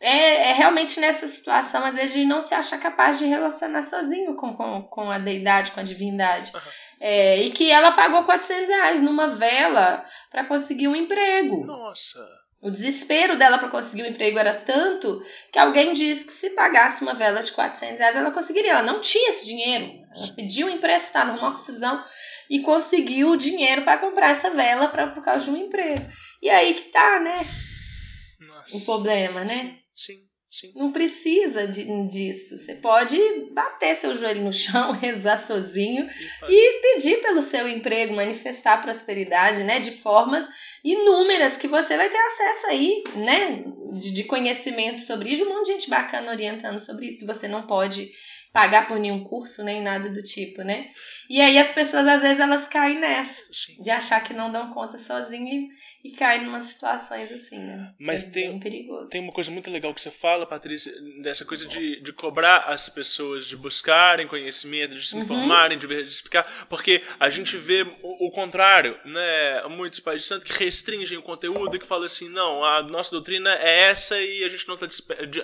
é, é, realmente nessa situação, às vezes, de não se achar capaz de relacionar sozinho com, com, com a deidade, com a divindade. Uhum. É, e que ela pagou 400 reais numa vela para conseguir um emprego. Nossa! O desespero dela para conseguir um emprego era tanto que alguém disse que se pagasse uma vela de 400 reais ela conseguiria. Ela não tinha esse dinheiro. Ela pediu emprestado, arrumou uma confusão e conseguiu o dinheiro para comprar essa vela pra, por causa de um emprego. E aí que tá, né? Nossa. O problema, né? Sim, sim. Não precisa de, disso. Você pode bater seu joelho no chão, [LAUGHS] rezar sozinho e, e pedir pelo seu emprego, manifestar prosperidade, né? De formas inúmeras que você vai ter acesso aí, né? De, de conhecimento sobre isso, um monte de gente bacana orientando sobre isso. Você não pode pagar por nenhum curso nem nada do tipo, né? E aí as pessoas às vezes elas caem nessa Sim. de achar que não dão conta sozinho e em umas situações assim, né? Mas é tem, bem perigoso. tem uma coisa muito legal que você fala, Patrícia, dessa coisa de, de cobrar as pessoas de buscarem conhecimento, de se uhum. informarem, de verificar, porque a gente vê o, o, contrário, né? Muitos pais de santo que restringem o conteúdo, que falam assim, não, a nossa doutrina é essa e a gente não está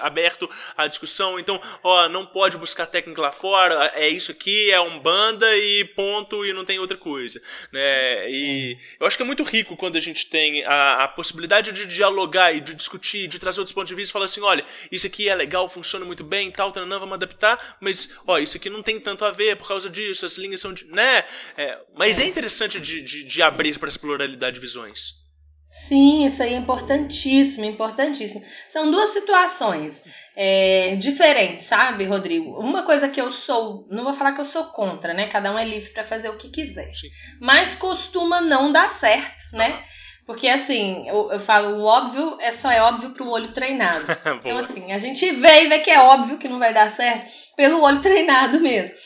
aberto à discussão, então, ó, não pode buscar técnica lá fora, é isso aqui, é um banda e ponto, e não tem outra coisa, né? E eu acho que é muito rico quando a gente tem tem a, a, possibilidade de dialogar e de discutir, de trazer outros pontos de vista falar assim, olha, isso aqui é legal, funciona muito bem, tal, tal, não, vamos adaptar, mas, ó, isso aqui não tem tanto a ver por causa disso, as linhas são, de, né? É, mas é interessante de, de, de abrir para essa pluralidade de visões. Sim, isso aí é importantíssimo, importantíssimo. São duas situações é, diferentes, sabe, Rodrigo? Uma coisa que eu sou, não vou falar que eu sou contra, né? Cada um é livre para fazer o que quiser. Sim. Mas costuma não dar certo, né? Porque assim, eu, eu, falo, o óbvio é só é óbvio pro olho treinado. [LAUGHS] então, assim, a gente vê e vê que é óbvio que não vai dar certo pelo olho treinado mesmo.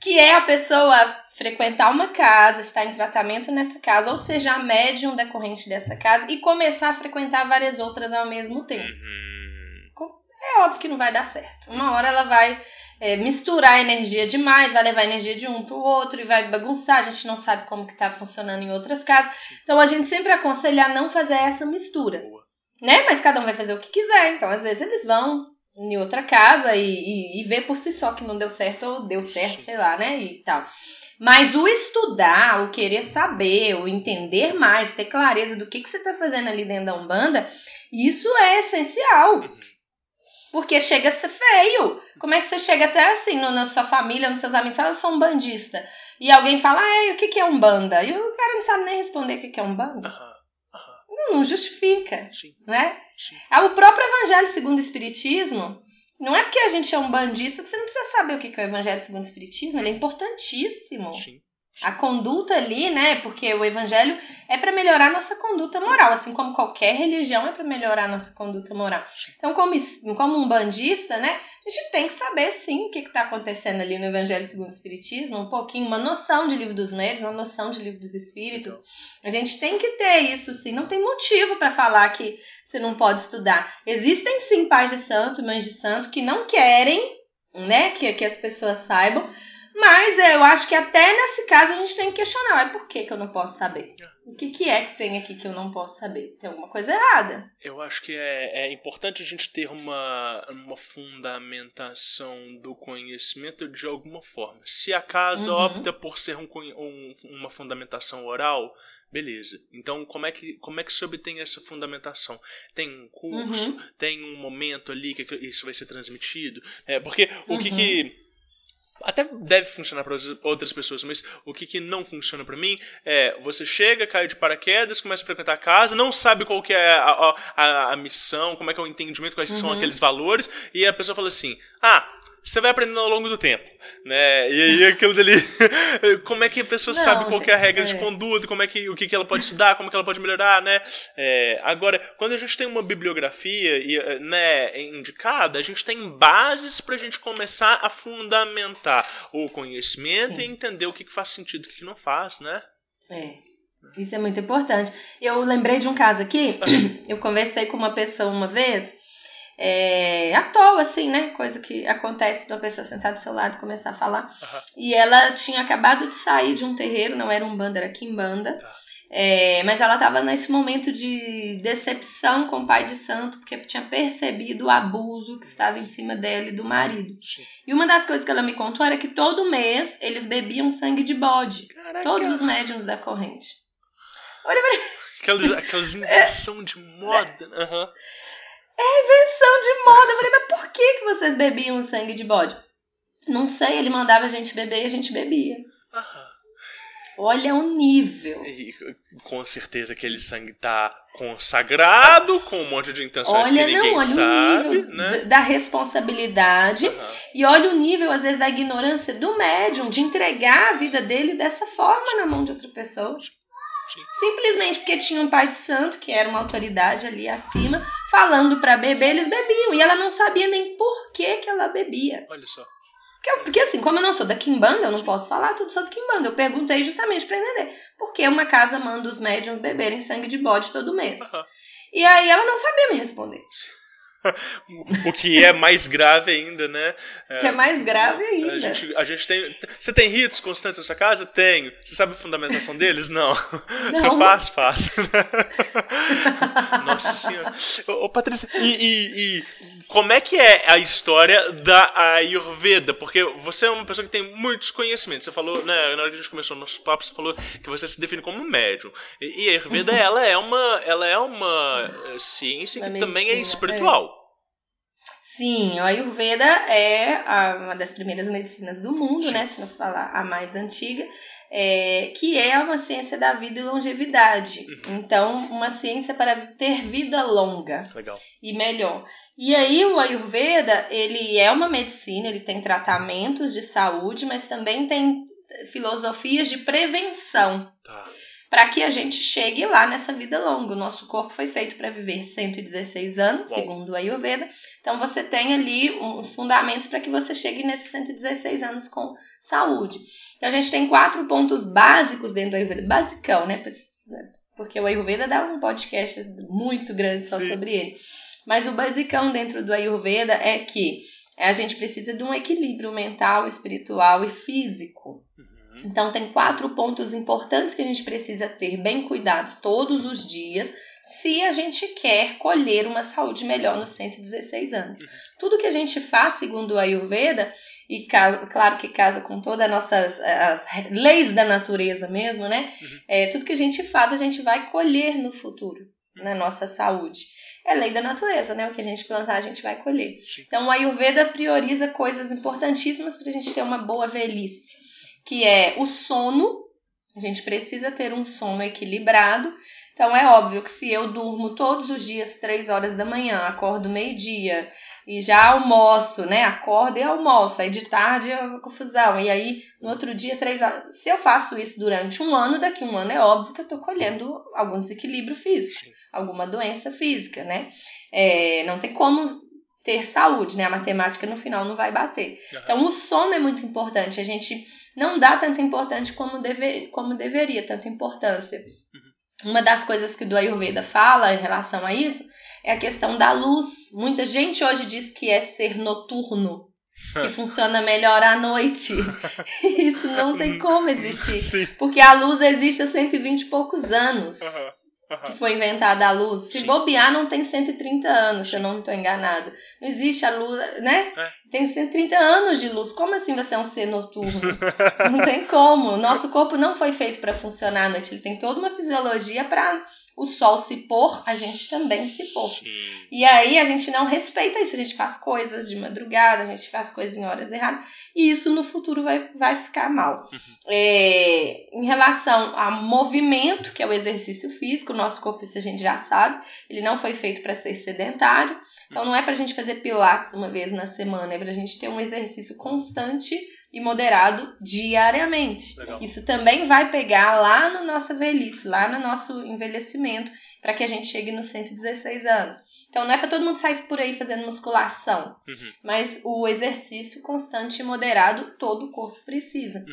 Que é a pessoa frequentar uma casa, estar em tratamento nessa casa, ou seja, a médium decorrente dessa casa, e começar a frequentar várias outras ao mesmo tempo. Uhum. É óbvio que não vai dar certo. Uma hora ela vai é, misturar energia demais, vai levar energia de um para o outro e vai bagunçar. A gente não sabe como que está funcionando em outras casas. Então a gente sempre aconselha a não fazer essa mistura. Né? Mas cada um vai fazer o que quiser. Então, às vezes, eles vão em outra casa e, e, e ver por si só que não deu certo ou deu certo, sei lá, né? E tal. Mas o estudar, o querer saber, o entender mais, ter clareza do que, que você está fazendo ali dentro da Umbanda, isso é essencial. Uhum. Porque chega a ser feio. Como é que você chega até assim no, na sua família, nos seus amigos, fala, eu sou um bandista. E alguém fala, ah, e o que, que é um banda? E o cara não sabe nem responder o que, que é um banda. Não, não justifica, Sim. né? Sim. Ah, o próprio Evangelho segundo o Espiritismo, não é porque a gente é um bandista que você não precisa saber o que, que é o Evangelho segundo o Espiritismo, ele é importantíssimo. Sim. A conduta ali, né? Porque o evangelho é para melhorar a nossa conduta moral, assim como qualquer religião é para melhorar a nossa conduta moral. Então, como, como um bandista, né? A gente tem que saber sim o que está acontecendo ali no Evangelho segundo o Espiritismo, um pouquinho, uma noção de livro dos méritos, uma noção de livro dos espíritos. A gente tem que ter isso sim, não tem motivo para falar que você não pode estudar. Existem sim pais de santo, mães de santo que não querem, né, que, que as pessoas saibam, mas eu acho que até nesse caso a gente tem que questionar, mas por que, que eu não posso saber? O que, que é que tem aqui que eu não posso saber? Tem alguma coisa errada. Eu acho que é, é importante a gente ter uma, uma fundamentação do conhecimento de alguma forma. Se a casa uhum. opta por ser um, um, uma fundamentação oral, beleza. Então, como é que como é que se obtém essa fundamentação? Tem um curso, uhum. tem um momento ali que isso vai ser transmitido? É, porque o que, que uhum até deve funcionar para outras pessoas, mas o que, que não funciona para mim é você chega, cai de paraquedas, começa a frequentar a casa, não sabe qual que é a, a, a missão, como é que é o entendimento, quais são Uhum. aqueles valores, e a pessoa fala assim: ah, você vai aprendendo ao longo do tempo, né? E aí [LAUGHS] aquilo dali, [LAUGHS] como é que a pessoa Não, sabe qual que é a gente, regra de é. conduta, como é que o que, que ela pode estudar, como que ela pode melhorar, né? É, agora, quando a gente tem uma bibliografia e, né, indicada, a gente tem bases para a gente começar a fundamentar o conhecimento Sim. e entender o que, que faz sentido e o que, que não faz, né? É. Isso é muito importante. Eu lembrei de um caso aqui, eu conversei com uma pessoa uma vez, é, à toa, assim, né? Coisa que acontece de uma pessoa sentada do seu lado e começar a falar. Aham. E ela tinha acabado de sair de um terreiro, não era um banda, era quimbanda. Tá. É, mas ela estava nesse momento de decepção com o pai de santo, porque tinha percebido o abuso que estava em cima dela e do marido. Sim. E uma das coisas que ela me contou era que todo mês eles bebiam sangue de bode. Caraca, Todos os médiums da corrente. Olha, olha, aquelas, aquelas inversão de moda. né? Aham. invenção de moda. Eu falei, mas por que, que vocês bebiam sangue de bode? Não sei, ele mandava a gente beber e a gente bebia. Aham. Olha o nível. E com certeza aquele sangue tá consagrado, com um monte de intenções Olha, que ninguém não, olha sabe, o nível né? da responsabilidade Aham. e olha o nível, às vezes, da ignorância do médium de entregar a vida dele dessa forma na mão de outra pessoa. Sim. Simplesmente porque tinha um pai de santo, que era uma autoridade ali acima, falando pra beber, eles bebiam. E ela não sabia nem por que, que ela bebia. Olha só. Porque, eu- porque, assim, como eu não sou da Kimbanda, eu não posso falar tudo sobre Kimbanda. Eu perguntei justamente pra entender. Por que uma casa manda os médiums beberem sangue de bode todo mês? E aí ela não sabia me responder. [LAUGHS] O que é mais grave ainda, né? Que é mais grave ainda. A gente, a gente tem. Você tem ritos constantes na sua casa? Tenho. Você sabe a fundamentação deles? Não. Se eu faço, faço. Nossa senhora. Ô, Patrícia, e, e- e como é que é a história da Ayurveda? Porque você é uma pessoa que tem muitos conhecimentos. Você falou, né, na hora que a gente começou o nosso papo, você falou que você se define como médium. E, e a Ayurveda, [LAUGHS] ela é uma, ela é uma eh, ciência que também é medicina, espiritual. Sim, o Ayurveda é a- uma das primeiras medicinas do mundo, Sim. né? Se não falar a mais antiga, é, que é uma ciência da vida e longevidade. Uhum. Então, uma ciência para ter vida longa Legal. e melhor. E aí o Ayurveda, ele é uma medicina, ele tem tratamentos de saúde, mas também tem filosofias de prevenção Tá. para que a gente chegue lá nessa vida longa. O nosso corpo foi feito para viver 116 anos, Uau. segundo o Ayurveda. Então você tem ali uns fundamentos para que você chegue nesses 116 anos com saúde. Então a gente tem quatro pontos básicos dentro do Ayurveda, basicão, né? Porque o Ayurveda dá um podcast muito grande só Sim. sobre ele. Mas o basicão dentro do Ayurveda é que a gente precisa de um equilíbrio mental, espiritual e físico. Uhum. Então, tem quatro pontos importantes que a gente precisa ter bem cuidados todos os dias se a gente quer colher uma saúde melhor nos 116 anos. Tudo que a gente faz segundo o Ayurveda, e claro que casa com todas as nossas as leis da natureza mesmo, né? Uhum. É, tudo que a gente faz, a gente vai colher no futuro, na nossa saúde. É lei da natureza, né? O que a gente plantar, a gente vai colher. Então, o Ayurveda prioriza coisas importantíssimas para a gente ter uma boa velhice, que é o sono. A gente precisa ter um sono equilibrado. Então, é óbvio que se eu durmo todos os dias três horas da manhã, acordo meio-dia e já almoço, né? Acordo e almoço. Aí de tarde é uma confusão. E aí, no outro dia, três horas. Se eu faço isso durante um ano, daqui a um ano é óbvio que eu tô colhendo algum desequilíbrio físico, Sim. alguma doença física, né? É, não tem como ter saúde, né? A matemática no final não vai bater. Então, o sono é muito importante. A gente não dá tanta importância como, deve, como deveria, tanta importância. Uma das coisas que o do Ayurveda fala em relação a isso é a questão da luz. Muita gente hoje diz que é ser noturno, que [LAUGHS] funciona melhor à noite. [LAUGHS] Isso não tem como existir. Sim. Porque a luz existe há 120 e poucos anos Aham. que foi inventada a luz. Se Sim. bobear, não tem 130 anos, se eu não estou enganado. Não existe a luz, né? É. Tem 130 anos de luz. Como assim você é um ser noturno? [LAUGHS] não tem como. Nosso corpo não foi feito para funcionar à noite. Ele tem toda uma fisiologia para o sol se pôr, a gente também se pôr. Sim. E aí a gente não respeita isso. A gente faz coisas de madrugada, a gente faz coisas em horas erradas. E isso no futuro vai, vai ficar mal. É, em relação a movimento, que é o exercício físico, o nosso corpo, isso a gente já sabe, ele não foi feito para ser sedentário. Então não é para a gente fazer pilates uma vez na semana, é para a gente ter um exercício constante e moderado diariamente. Legal. Isso também vai pegar lá na nossa velhice, lá no nosso envelhecimento, para que a gente chegue nos 116 anos. Então não é para todo mundo sair por aí fazendo musculação, Uhum. mas o exercício constante e moderado todo o corpo precisa.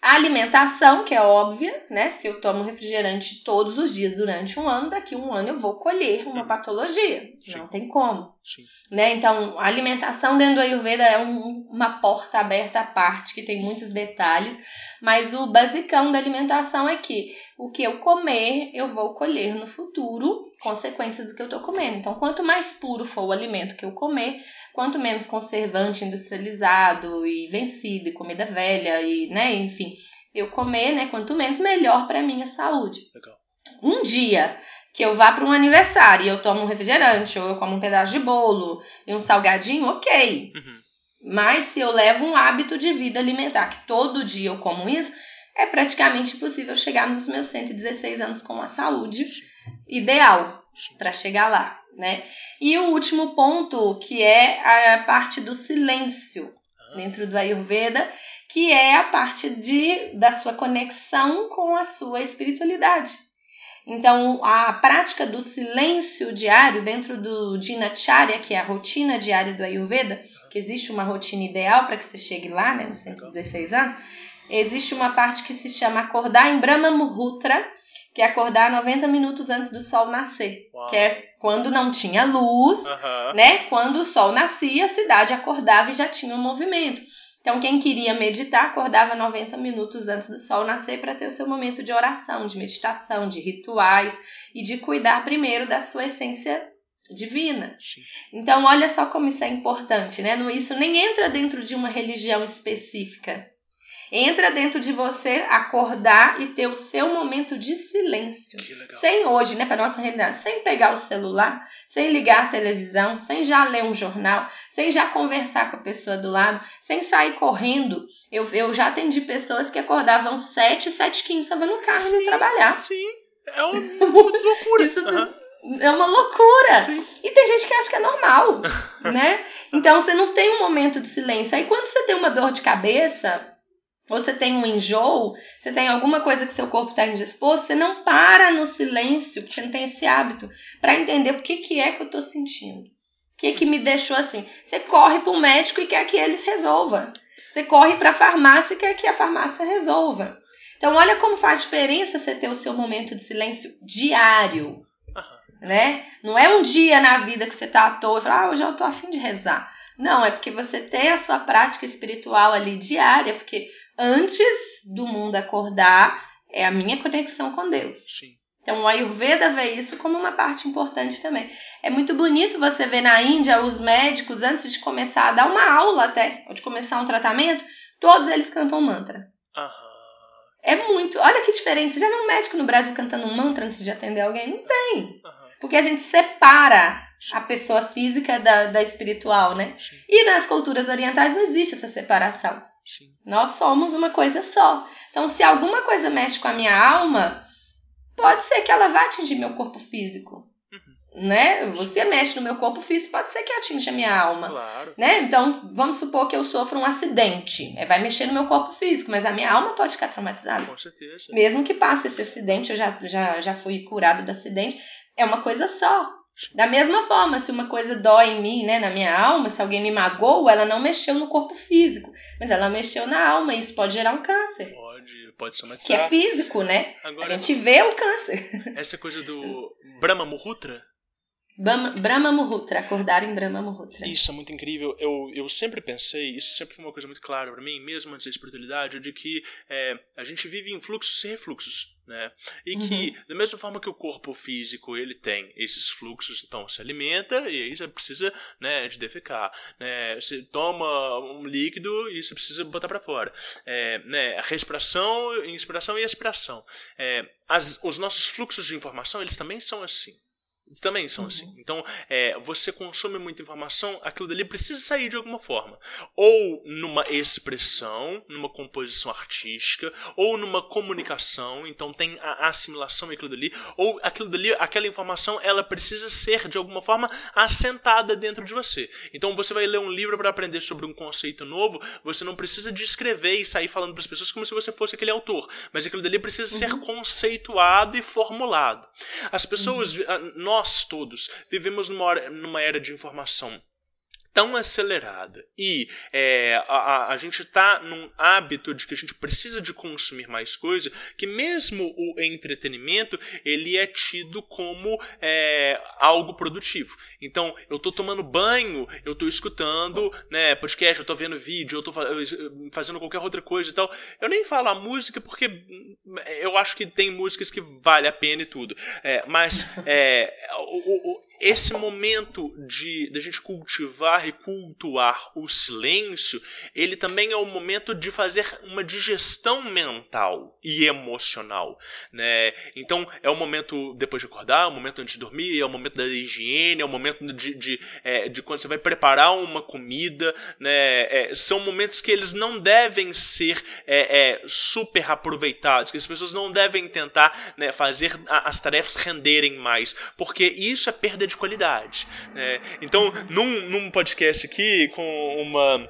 A alimentação, que é óbvia, né? Se eu tomo refrigerante todos os dias durante um ano, daqui a um ano eu vou colher uma patologia. Sim. Não tem como. Sim. Né? Então, a alimentação dentro do Ayurveda é um- uma porta aberta à parte, que tem muitos detalhes, mas o basicão da alimentação é que o que eu comer, eu vou colher no futuro consequências do que eu estou comendo. Então, quanto mais puro for o alimento que eu comer, quanto menos conservante industrializado e vencido, e comida velha, e, né, enfim, eu comer, né, quanto menos, melhor para minha saúde. Legal. Um dia que eu vá para um aniversário e eu tomo um refrigerante, ou eu como um pedaço de bolo e um salgadinho, ok. Uhum. Mas se eu levo um hábito de vida alimentar, que todo dia eu como isso, é praticamente impossível chegar nos meus 116 anos com a saúde ideal para chegar lá, né? E o último ponto, que é a parte do silêncio dentro do Ayurveda, que é a parte de da sua conexão com a sua espiritualidade. Então, a prática do silêncio diário dentro do Dinacharya, que é a rotina diária do Ayurveda, que existe uma rotina ideal para que você chegue lá, né, nos 116 anos, existe uma parte que se chama acordar em Brahma Muhurta, que é acordar 90 minutos antes do sol nascer, Uau. que é quando não tinha luz, Aham. né? Quando o sol nascia, a cidade acordava e já tinha um movimento. Então, quem queria meditar, acordava 90 minutos antes do sol nascer para ter o seu momento de oração, de meditação, de rituais e de cuidar primeiro da sua essência divina. Sim. Então, olha só como isso é importante, né? Isso nem entra dentro de uma religião específica. Entra dentro de você acordar e ter o seu momento de silêncio. Sem hoje, né, para nossa realidade, sem pegar o celular, sem ligar a televisão, sem já ler um jornal, sem já conversar com a pessoa do lado, sem sair correndo. Eu, eu já atendi pessoas que acordavam 7, 7 15 estavam no carro Sim. trabalhar. Sim. É uma loucura. Isso Aham. é uma loucura. Sim. E tem gente que acha que é normal, [LAUGHS] né? Então você não tem um momento de silêncio. Aí quando você tem uma dor de cabeça, você tem um enjoo, você tem alguma coisa que seu corpo está indisposto, você não para no silêncio, porque você não tem esse hábito, para entender o que, que é que eu tô sentindo. O que, que me deixou assim? Você corre para o médico e quer que eles resolvam. Você corre para a farmácia e quer que a farmácia resolva. Então, olha como faz diferença você ter o seu momento de silêncio diário né? Não é um dia na vida que você tá à toa e fala, ah, hoje eu tô afim de rezar. Não, é porque você tem a sua prática espiritual ali diária, porque antes do mundo acordar é a minha conexão com Deus. Sim. Então o Ayurveda vê isso como uma parte importante também. É muito bonito você ver na Índia os médicos, antes de começar a dar uma aula até, ou de começar um tratamento, todos eles cantam mantra. Aham. É muito. Olha que diferente. Você já viu um médico no Brasil cantando um mantra antes de atender alguém? Não tem. Aham. Porque a gente separa a pessoa física da, da espiritual, né? Sim. E nas culturas orientais não existe essa separação. Sim. Nós somos uma coisa só. Então, se alguma coisa mexe com a minha alma, pode ser que ela vá atingir meu corpo físico. Né? Você mexe no meu corpo físico, pode ser que atinja a minha alma. Claro. Né? Então, vamos supor que eu sofro um acidente. É, Vai mexer no meu corpo físico, mas a minha alma pode ficar traumatizada. Com certeza. Mesmo que passe esse acidente, eu já, já, já fui curado do acidente, é uma coisa só. Da mesma forma, se uma coisa dói em mim, né, na minha alma, se alguém me magoou, ela não mexeu no corpo físico, mas ela mexeu na alma e isso pode gerar um câncer, Pode, pode somatizar. que é físico, né? A Agora, gente vê o câncer. essa coisa do Brahma Muhutra, Brahma, Muhutra, acordar em Brahma Muhutra. Isso é muito incrível. Eu, eu sempre pensei, isso sempre foi uma coisa muito clara para mim, mesmo antes da espiritualidade, de que é, a gente vive em fluxos e refluxos. Né? E que, da mesma forma que o corpo físico ele tem esses fluxos, então se alimenta e aí você precisa né, de defecar. Né? Você toma um líquido e você precisa botar para fora. É, né, respiração, inspiração e expiração. É, as, os nossos fluxos de informação eles também são assim. Também são assim. Então, é, você consome muita informação, aquilo dali precisa sair de alguma forma. Ou numa expressão, numa composição artística, ou numa comunicação, então tem a assimilação e aquilo dali, ou aquilo dali, aquela informação, ela precisa ser de alguma forma assentada dentro de você. Então, você vai ler um livro para aprender sobre um conceito novo, você não precisa descrever e sair falando para as pessoas como se você fosse aquele autor, mas aquilo dali precisa ser conceituado e formulado. As pessoas, nós nós todos vivemos numa, era de informação tão acelerada. E é, a, a, gente está num hábito de que a gente precisa de consumir mais coisa que mesmo o entretenimento ele é tido como é, algo produtivo. Então eu estou tomando banho eu estou escutando né podcast eu estou vendo vídeo eu estou fazendo qualquer outra coisa e tal. Eu nem falo a música porque eu acho que tem músicas que vale a pena e tudo. É, mas [LAUGHS] é, o, o, esse momento de da gente cultivar e cultuar o silêncio, ele também é o momento de fazer uma digestão mental e emocional, né? Então é o momento depois de acordar, é o momento antes de dormir, é o momento da higiene, é o momento de, de, é, de quando você vai preparar uma comida, né? É, são momentos que eles não devem ser é, é super aproveitados, que as pessoas não devem tentar né, fazer as tarefas renderem mais, porque isso é perda de qualidade. Né? Então, num, num podcast aqui com uma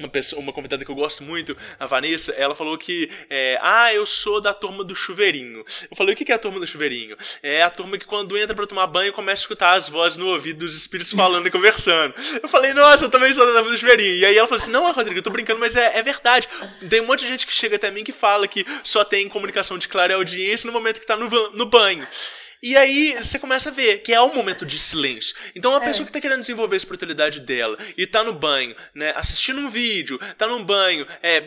uma, pessoa, uma convidada que eu gosto muito, a Vanessa, ela falou que, é, ah, eu sou da turma do chuveirinho. Eu falei, o que é a turma do chuveirinho? É a turma que quando entra para tomar banho começa a escutar as vozes no ouvido dos espíritos falando e conversando. Eu falei, nossa, eu também sou da turma do chuveirinho. E aí ela falou assim, não, Rodrigo, eu tô brincando, mas é, é verdade. Tem um monte de gente que chega até mim que fala que só tem comunicação de clara audiência no momento que tá no, no banho. E aí você começa a ver que é um momento de silêncio. Então, uma é. pessoa que está querendo desenvolver a espiritualidade dela e está no banho, né, assistindo um vídeo, está no banho, é,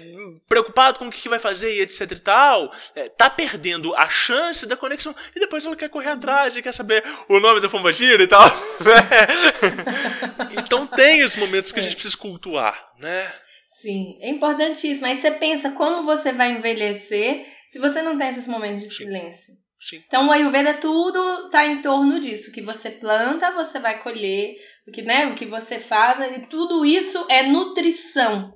preocupado com o que vai fazer e etc e tal, é, tá perdendo a chance da conexão. E depois ela quer correr atrás e quer saber o nome da pombagira e tal. [LAUGHS] Né? então, tem os momentos que a gente precisa cultuar, né? Sim, é importantíssimo. Aí você pensa como você vai envelhecer se você não tem esses momentos de Sim. silêncio. Sim. Então o Ayurveda tudo tá em torno disso. O que você planta, você vai colher. O que, né, o que você faz, e tudo isso é nutrição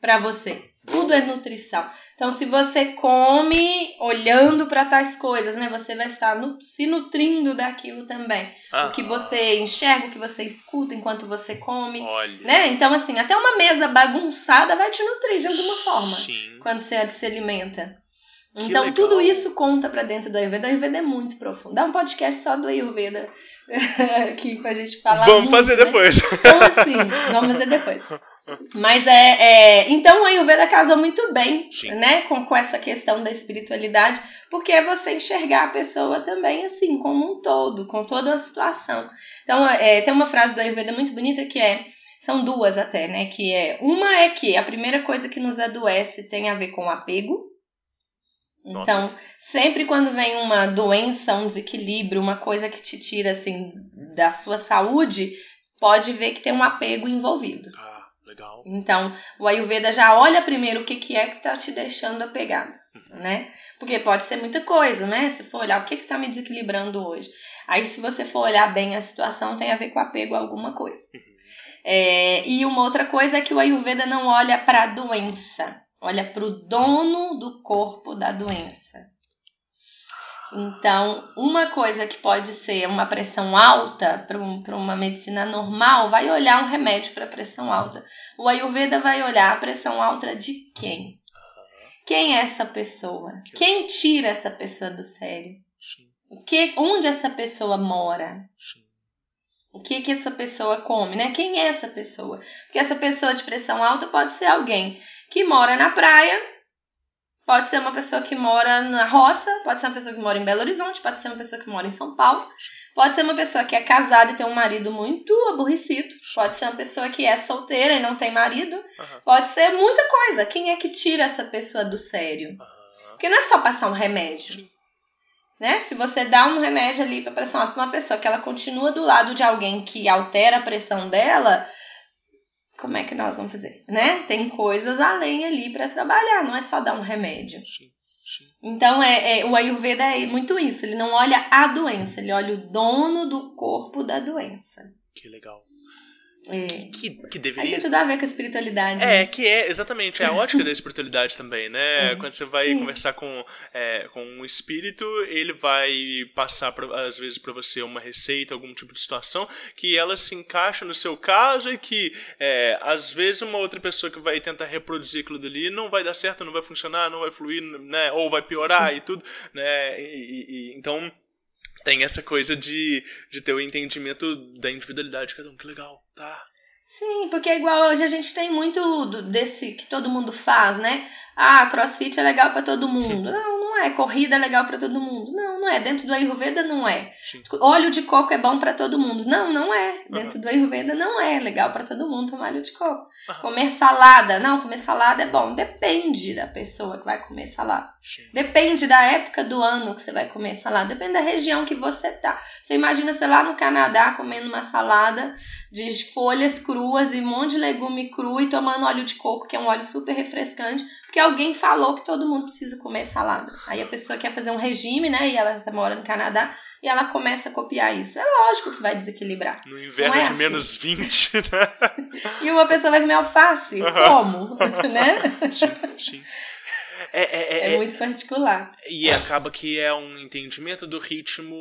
para você. Tudo é nutrição. Então, se você come olhando para tais coisas, né, você vai estar nu se nutrindo daquilo também. Ah. O que você enxerga, o que você escuta enquanto você come, Olha. né? Então, assim, até uma mesa bagunçada vai te nutrir de alguma forma Sim. quando você se alimenta. Então, legal. tudo isso conta para dentro do Ayurveda. O Ayurveda é muito profundo. Dá um podcast só do Ayurveda [LAUGHS] aqui pra gente falar. Vamos muito, fazer né? depois. Então, assim, vamos fazer depois. Mas é, é, Então, o Ayurveda casou muito bem né, com, com essa questão da espiritualidade, porque é você enxergar a pessoa também, assim, como um todo, com toda a situação. Então, é, tem uma frase do Ayurveda muito bonita que é. São duas até, né? Que é. Uma é que a primeira coisa que nos adoece tem a ver com apego então, Nossa. sempre quando vem uma doença, um desequilíbrio, uma coisa que te tira assim da sua saúde, pode ver que tem um apego envolvido. Ah, legal. Então, o Ayurveda já olha primeiro o que, que é que tá te deixando apegado, uhum. né? Porque pode ser muita coisa, né? Se for olhar o que que tá me desequilibrando hoje. Aí, se você for olhar bem a situação, tem a ver com apego a alguma coisa. Uhum. É, e uma outra coisa é que o Ayurveda não olha para a doença olha para o dono do corpo da doença. Então, uma coisa que pode ser uma pressão alta para um, uma medicina normal vai olhar um remédio para pressão alta. O Ayurveda vai olhar a pressão alta de quem? Quem é essa pessoa? Quem tira essa pessoa do sério? O que, onde essa pessoa mora? O que que essa pessoa come, né? Quem é essa pessoa? Porque essa pessoa de pressão alta pode ser alguém que mora na praia Pode ser uma pessoa que mora na roça, pode ser uma pessoa que mora em Belo Horizonte, pode ser uma pessoa que mora em São Paulo, pode ser uma pessoa que é casada e tem um marido muito aborrecido, pode ser uma pessoa que é solteira e não tem marido, Aham. pode ser muita coisa. Quem é que tira essa pessoa do sério? Porque não é só passar um remédio. Né? Se você dá um remédio ali para pressão alta pra uma pessoa que ela continua do lado de alguém que altera a pressão dela, como é que nós vamos fazer? Né? Tem coisas além ali para trabalhar, não é só dar um remédio. Sim, sim. Então é, é- o Ayurveda é muito isso, ele não olha a doença, ele olha o dono do corpo da doença. Que legal. É. Que, que Aí deveria tem tudo a ver com a espiritualidade. É, né? que é, exatamente, é a ótica da espiritualidade também, né? Uhum. [LAUGHS] Quando você vai Sim. conversar com, é, com um espírito, ele vai passar, pra, às vezes, pra você uma receita, algum tipo de situação, que ela se encaixa no seu caso e que, é, às vezes, uma outra pessoa que vai tentar reproduzir aquilo dali não vai dar certo, não vai funcionar, não vai fluir, né? Ou vai piorar e tudo, né? E- e- então, tem essa coisa de, de ter o entendimento da individualidade de cada um. Que legal, tá? Sim, porque é igual hoje a gente tem muito desse que todo mundo faz, né? Ah, crossfit é legal pra todo mundo. Não, não é. Corrida é legal pra todo mundo. Não, não é. Dentro do Ayurveda não é. Sim. Óleo de coco é bom pra todo mundo. Não, não é. Dentro do Ayurveda não é legal pra todo mundo tomar óleo de coco. Aham. Comer salada. Não, comer salada é bom. Depende da pessoa que vai comer salada. Sim. Depende da época do ano que você vai comer salada. Depende da região que você tá. Você imagina, sei lá, no Canadá, comendo uma salada de folhas cruas e um monte de legume cru e tomando óleo de coco, que é um óleo super refrescante, porque alguém falou que todo mundo precisa comer salada. Aí a pessoa quer fazer um regime, né? E ela mora no Canadá e ela começa a copiar isso. É lógico que vai desequilibrar. No inverno é de assim. menos [LAUGHS] 20, né? E uma pessoa vai comer alface. Como? [LAUGHS] né? Sim, sim. É, é, é, É é- muito particular. E acaba que é um entendimento do ritmo,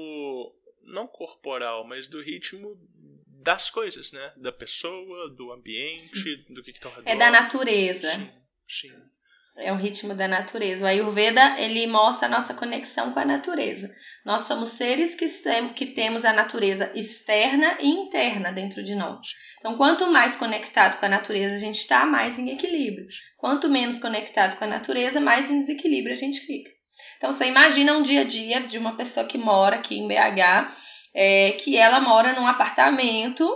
não corporal, mas do ritmo das coisas, né? Da pessoa, do ambiente, do que, que tá ao redor. É da natureza. Sim, sim. É o ritmo da natureza. O Ayurveda, ele mostra a nossa conexão com a natureza. Nós somos seres que, que temos a natureza externa e interna dentro de nós. Então, quanto mais conectado com a natureza a gente está, mais em equilíbrio. Quanto menos conectado com a natureza, mais em desequilíbrio a gente fica. Então, você imagina um dia a dia de uma pessoa que mora aqui em BH, é, que ela mora num apartamento,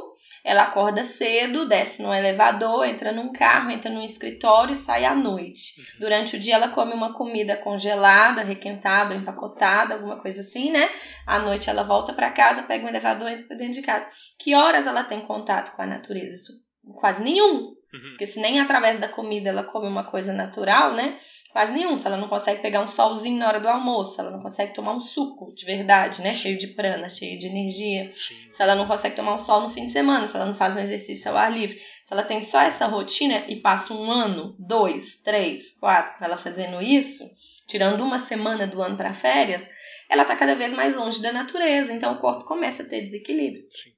ela acorda cedo, desce no elevador, entra num carro, entra num escritório e sai à noite. Durante o dia ela come uma comida congelada, requentada, empacotada, alguma coisa assim, né? À noite ela volta para casa, pega um elevador e entra pra dentro de casa. Que horas ela tem contato com a natureza? Isso, quase nenhum. Uhum. Porque se nem através da comida ela come uma coisa natural, né? Quase nenhum. Se ela não consegue pegar um solzinho na hora do almoço, se ela não consegue tomar um suco de verdade, né? Cheio de prana, cheio de energia. Sim. Se ela não consegue tomar um sol no fim de semana, se ela não faz um exercício ao ar livre. Se ela tem só essa rotina e passa um ano, dois, três, quatro, ela fazendo isso, tirando uma semana do ano para férias, ela tá cada vez mais longe da natureza. Então o corpo começa a ter desequilíbrio. Sim.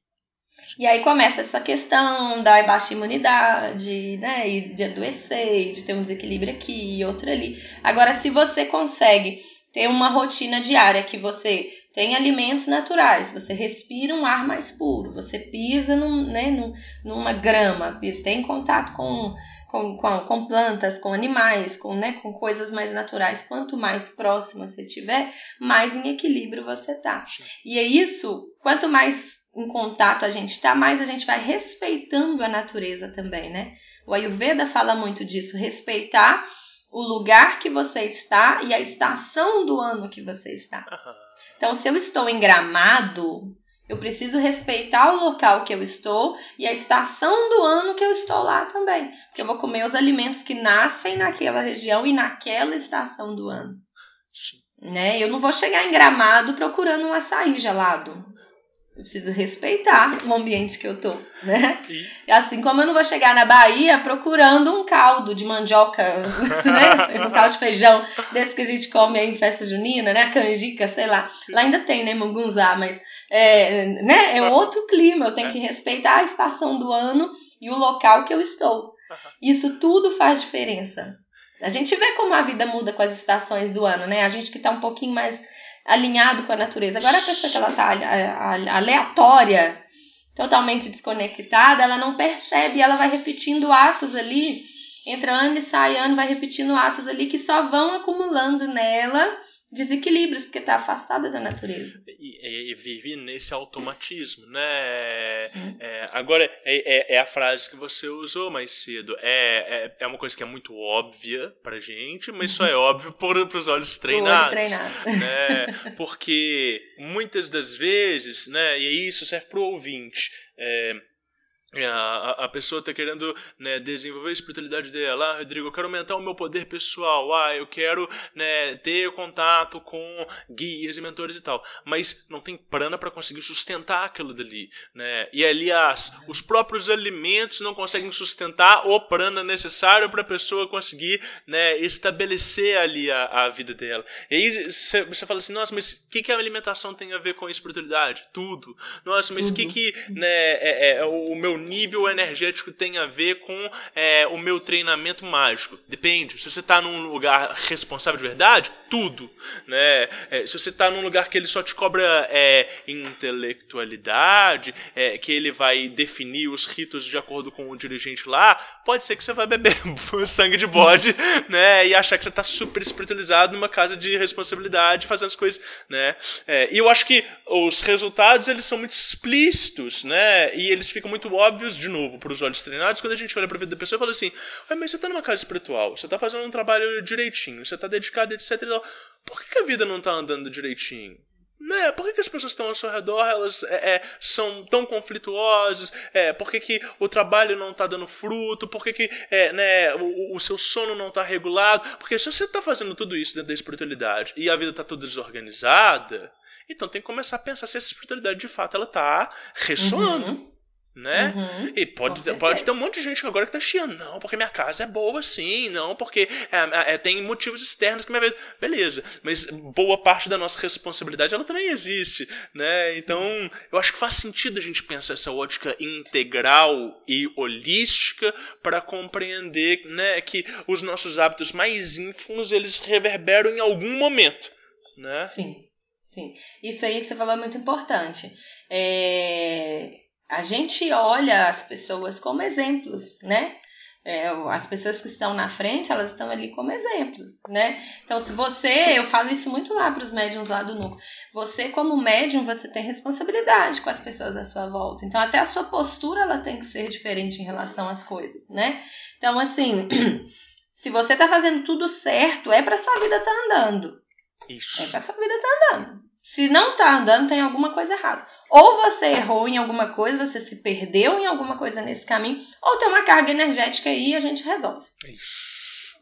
E aí começa essa questão da baixa imunidade, né? E de adoecer, de ter um desequilíbrio aqui e outro ali. Agora, se você consegue ter uma rotina diária que você tem alimentos naturais, você respira um ar mais puro, você pisa num, né, num- numa grama, tem contato com, com, com, com plantas, com animais, com, né, com coisas mais naturais. Quanto mais próximo você tiver, mais em equilíbrio você tá. E é isso, quanto mais em contato a gente está, mais a gente vai respeitando a natureza também, né? O Ayurveda fala muito disso, respeitar o lugar que você está e a estação do ano que você está. Então, se eu estou em Gramado, eu preciso respeitar o local que eu estou e a estação do ano que eu estou lá também. Porque eu vou comer os alimentos que nascem naquela região e naquela estação do ano. Né? Eu não vou chegar em Gramado procurando um açaí gelado. Eu preciso respeitar o ambiente que eu tô, né? E- Assim como eu não vou chegar na Bahia procurando um caldo de mandioca, [LAUGHS] né? Um caldo de feijão desse que a gente come aí em festa junina, né? Canjica, sei lá. Lá ainda tem, né? Mungunzá, mas é, né? é outro clima. Eu tenho que respeitar a estação do ano e o local que eu estou. Isso tudo faz diferença. A gente vê como a vida muda com as estações do ano, né? A gente que tá um pouquinho mais alinhado com a natureza. Agora a pessoa que ela tá ale- ale- aleatória, totalmente desconectada, ela não percebe, ela vai repetindo atos ali entra ano e sai ano, vai repetindo atos ali que só vão acumulando nela desequilíbrios, porque está afastada da natureza. E, e, vive nesse automatismo, né? Hum. É, agora, é, é, é, a frase que você usou mais cedo. É, é, é uma coisa que é muito óbvia pra gente, mas só é uhum. óbvio para os olhos treinados. treinado. Né? Porque muitas das vezes, né, e isso serve para o ouvinte, é, a, a pessoa está querendo né, desenvolver a espiritualidade dela. Ah, Rodrigo, eu quero aumentar o meu poder pessoal. Ah, eu quero né, ter contato com guias e mentores e tal. Mas não tem prana para conseguir sustentar aquilo dali. Né? E, aliás, os próprios alimentos não conseguem sustentar o prana necessário para a pessoa conseguir né, estabelecer ali a, a vida dela. E aí você fala assim: nossa, mas o que, que a alimentação tem a ver com a espiritualidade? Tudo. Nossa, mas o que, que né, é, é, o meu nível energético tem a ver com é, o meu treinamento mágico. Depende. Se você está num lugar responsável de verdade, tudo. Né? É, se você está num lugar que ele só te cobra é, intelectualidade, é, que ele vai definir os ritos de acordo com o dirigente lá, pode ser que você vai beber [LAUGHS] sangue de bode [LAUGHS] né? e achar que você está super espiritualizado numa casa de responsabilidade, fazendo as coisas. Né? É, e eu acho que os resultados eles são muito explícitos né? e eles ficam muito óbvios óbvios, de novo, para os olhos treinados, quando a gente olha para a vida da pessoa e fala assim: mas você está numa casa espiritual, você está fazendo um trabalho direitinho, você está dedicado, etc. Por que, que a vida não está andando direitinho? Né? Por que, que, as pessoas estão ao seu redor elas é, é, são tão conflituosas? É, por que, que o trabalho não está dando fruto? Por que, que é, né, o, o, seu sono não está regulado? Porque se você está fazendo tudo isso dentro da espiritualidade e a vida está toda desorganizada, então tem que começar a pensar se essa espiritualidade de fato ela está ressoando. Uhum né? Uhum, e pode, pode ter um monte de gente agora que tá chiando. Não, porque minha casa é boa sim. Não, porque é, é, tem motivos externos que minha vida. Beleza. Mas boa parte da nossa responsabilidade ela também existe, né? Então, eu acho que faz sentido a gente pensar essa ótica integral e holística para compreender, né, que os nossos hábitos mais ínfimos eles reverberam em algum momento, né? Sim. Sim. Isso aí que você falou é muito importante. É a gente olha as pessoas como exemplos, né? É, as pessoas que estão na frente, elas estão ali como exemplos, né? Então, se você, eu falo isso muito lá para os médiums lá do núcleo, você como médium, você tem responsabilidade com as pessoas à sua volta. Então, até a sua postura, ela tem que ser diferente em relação às coisas, né? Então, assim, [CLEARS THROAT] se você está fazendo tudo certo, é para sua vida estar tá andando. Isso. É para sua vida estar tá andando. Se não tá andando, tem alguma coisa errada. Ou você errou em alguma coisa, você se perdeu em alguma coisa nesse caminho, ou tem uma carga energética aí e a gente resolve. Isso.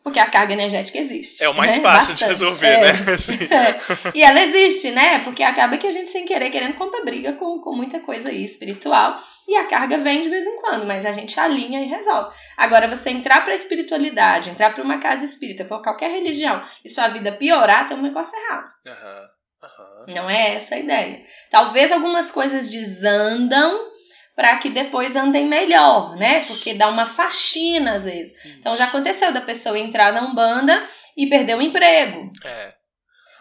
Porque a carga energética existe. É o mais né? fácil Bastante. de resolver, é. né? [LAUGHS] Assim. É. [LAUGHS] E ela existe, né? Porque acaba que a gente, sem querer, querendo comprar briga com, com muita coisa aí espiritual. E a carga vem de vez em quando, mas a gente alinha e resolve. Agora, você entrar para a espiritualidade, entrar para uma casa espírita, por qualquer religião, e sua vida piorar, tem um negócio errado. Uhum. Uhum. Não é essa a ideia. Talvez algumas coisas desandam para que depois andem melhor, né? Porque dá uma faxina às vezes. Então já aconteceu da pessoa entrar na Umbanda e perder o emprego. É.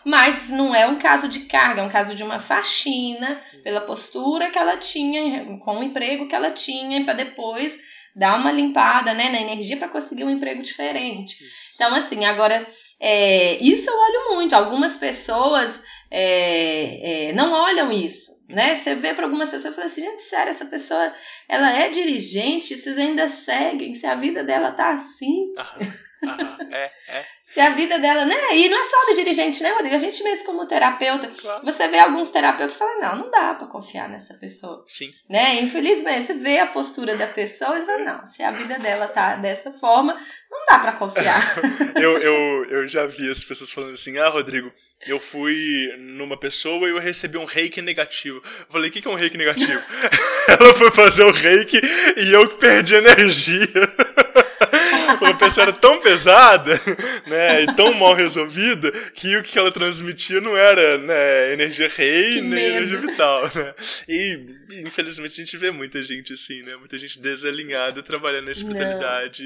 Mas não é um caso de carga, é um caso de uma faxina pela postura que ela tinha, com o emprego que ela tinha, para depois dar uma limpada né, na energia para conseguir um emprego diferente. Então, assim, agora, é, isso eu olho muito. Algumas pessoas é, é, não olham isso, né? Você vê para algumas pessoas e fala assim, gente, sério, essa pessoa, ela é dirigente, vocês ainda seguem, se a vida dela tá assim... [LAUGHS] Aham, é, é. Se a vida dela, né? E não é só do dirigente, né, Rodrigo? A gente mesmo como terapeuta, claro. você vê alguns terapeutas falam, não, não dá para confiar nessa pessoa. Sim. Né? Infelizmente, você vê a postura da pessoa e fala, não, se a vida dela tá dessa forma, não dá para confiar. [LAUGHS] eu, eu, eu já vi as pessoas falando assim, ah, Rodrigo, eu fui numa pessoa e eu recebi um reiki negativo. Eu falei, o que, que é um reiki negativo? [LAUGHS] Ela foi fazer o reiki e eu perdi energia. [LAUGHS] a pessoa era tão pesada, [LAUGHS] né, e tão mal resolvida, que o que ela transmitia não era, né, energia rei, nem energia vital, né. E, infelizmente, a gente vê muita gente assim, né, muita gente desalinhada trabalhando na espiritualidade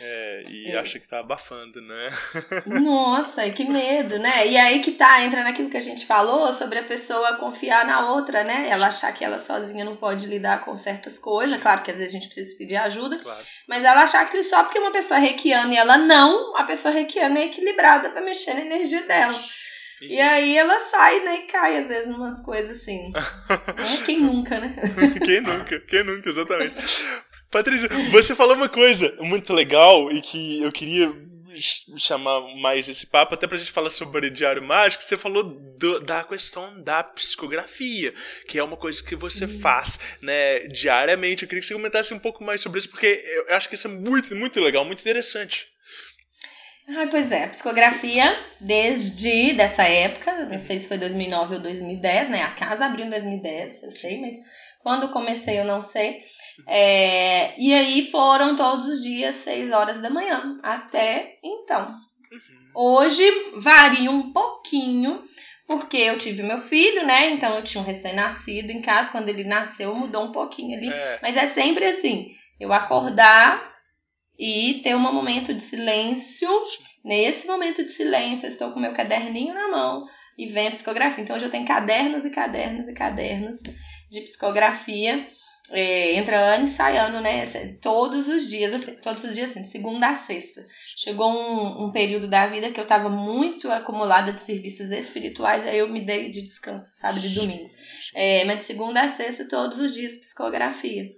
é, e é. acha que tá abafando, né. [LAUGHS] Nossa, que medo, né. E aí que tá, entra naquilo que a gente falou sobre a pessoa confiar na outra, né, ela achar que ela sozinha não pode lidar com certas coisas, claro que às vezes a gente precisa pedir ajuda, claro. mas ela achar que só porque uma pessoa pessoa reikiana e ela não, a pessoa reikiana é equilibrada pra mexer na energia dela. E aí ela sai, né, e cai às vezes numas coisas assim. [LAUGHS] Né? Quem nunca, né? [LAUGHS] Quem nunca? Quem nunca, exatamente. Patrícia, você falou uma coisa muito legal e que eu queria chamar mais esse papo, até pra gente falar sobre Diário Mágico, você falou do- da questão da psicografia, que é uma coisa que você faz, né, diariamente. Eu queria que você comentasse um pouco mais sobre isso, porque eu acho que isso é muito, muito legal, muito interessante. Ai, pois é, a psicografia, desde dessa época, não sei se foi 2009 ou 2010, né? A casa abriu em 2010, eu sei, mas quando comecei eu não sei. É, e aí foram todos os dias, 6 horas da manhã, até então. Hoje varia um pouquinho, porque eu tive meu filho, né? Então eu tinha um recém-nascido em casa, quando ele nasceu mudou um pouquinho ali. É. Mas é sempre assim, eu acordar e ter um momento de silêncio. Nesse momento de silêncio, eu estou com meu caderninho na mão e vem a psicografia. Então hoje eu tenho cadernos e cadernos e cadernos de psicografia. É, entra ano e sai ano, né? Todos os dias, assim, todos os dias, assim, de segunda a sexta. Chegou um, um período da vida que eu tava muito acumulada de serviços espirituais, aí eu me dei de descanso, sábado e domingo. É, mas de segunda a sexta, todos os dias, psicografia.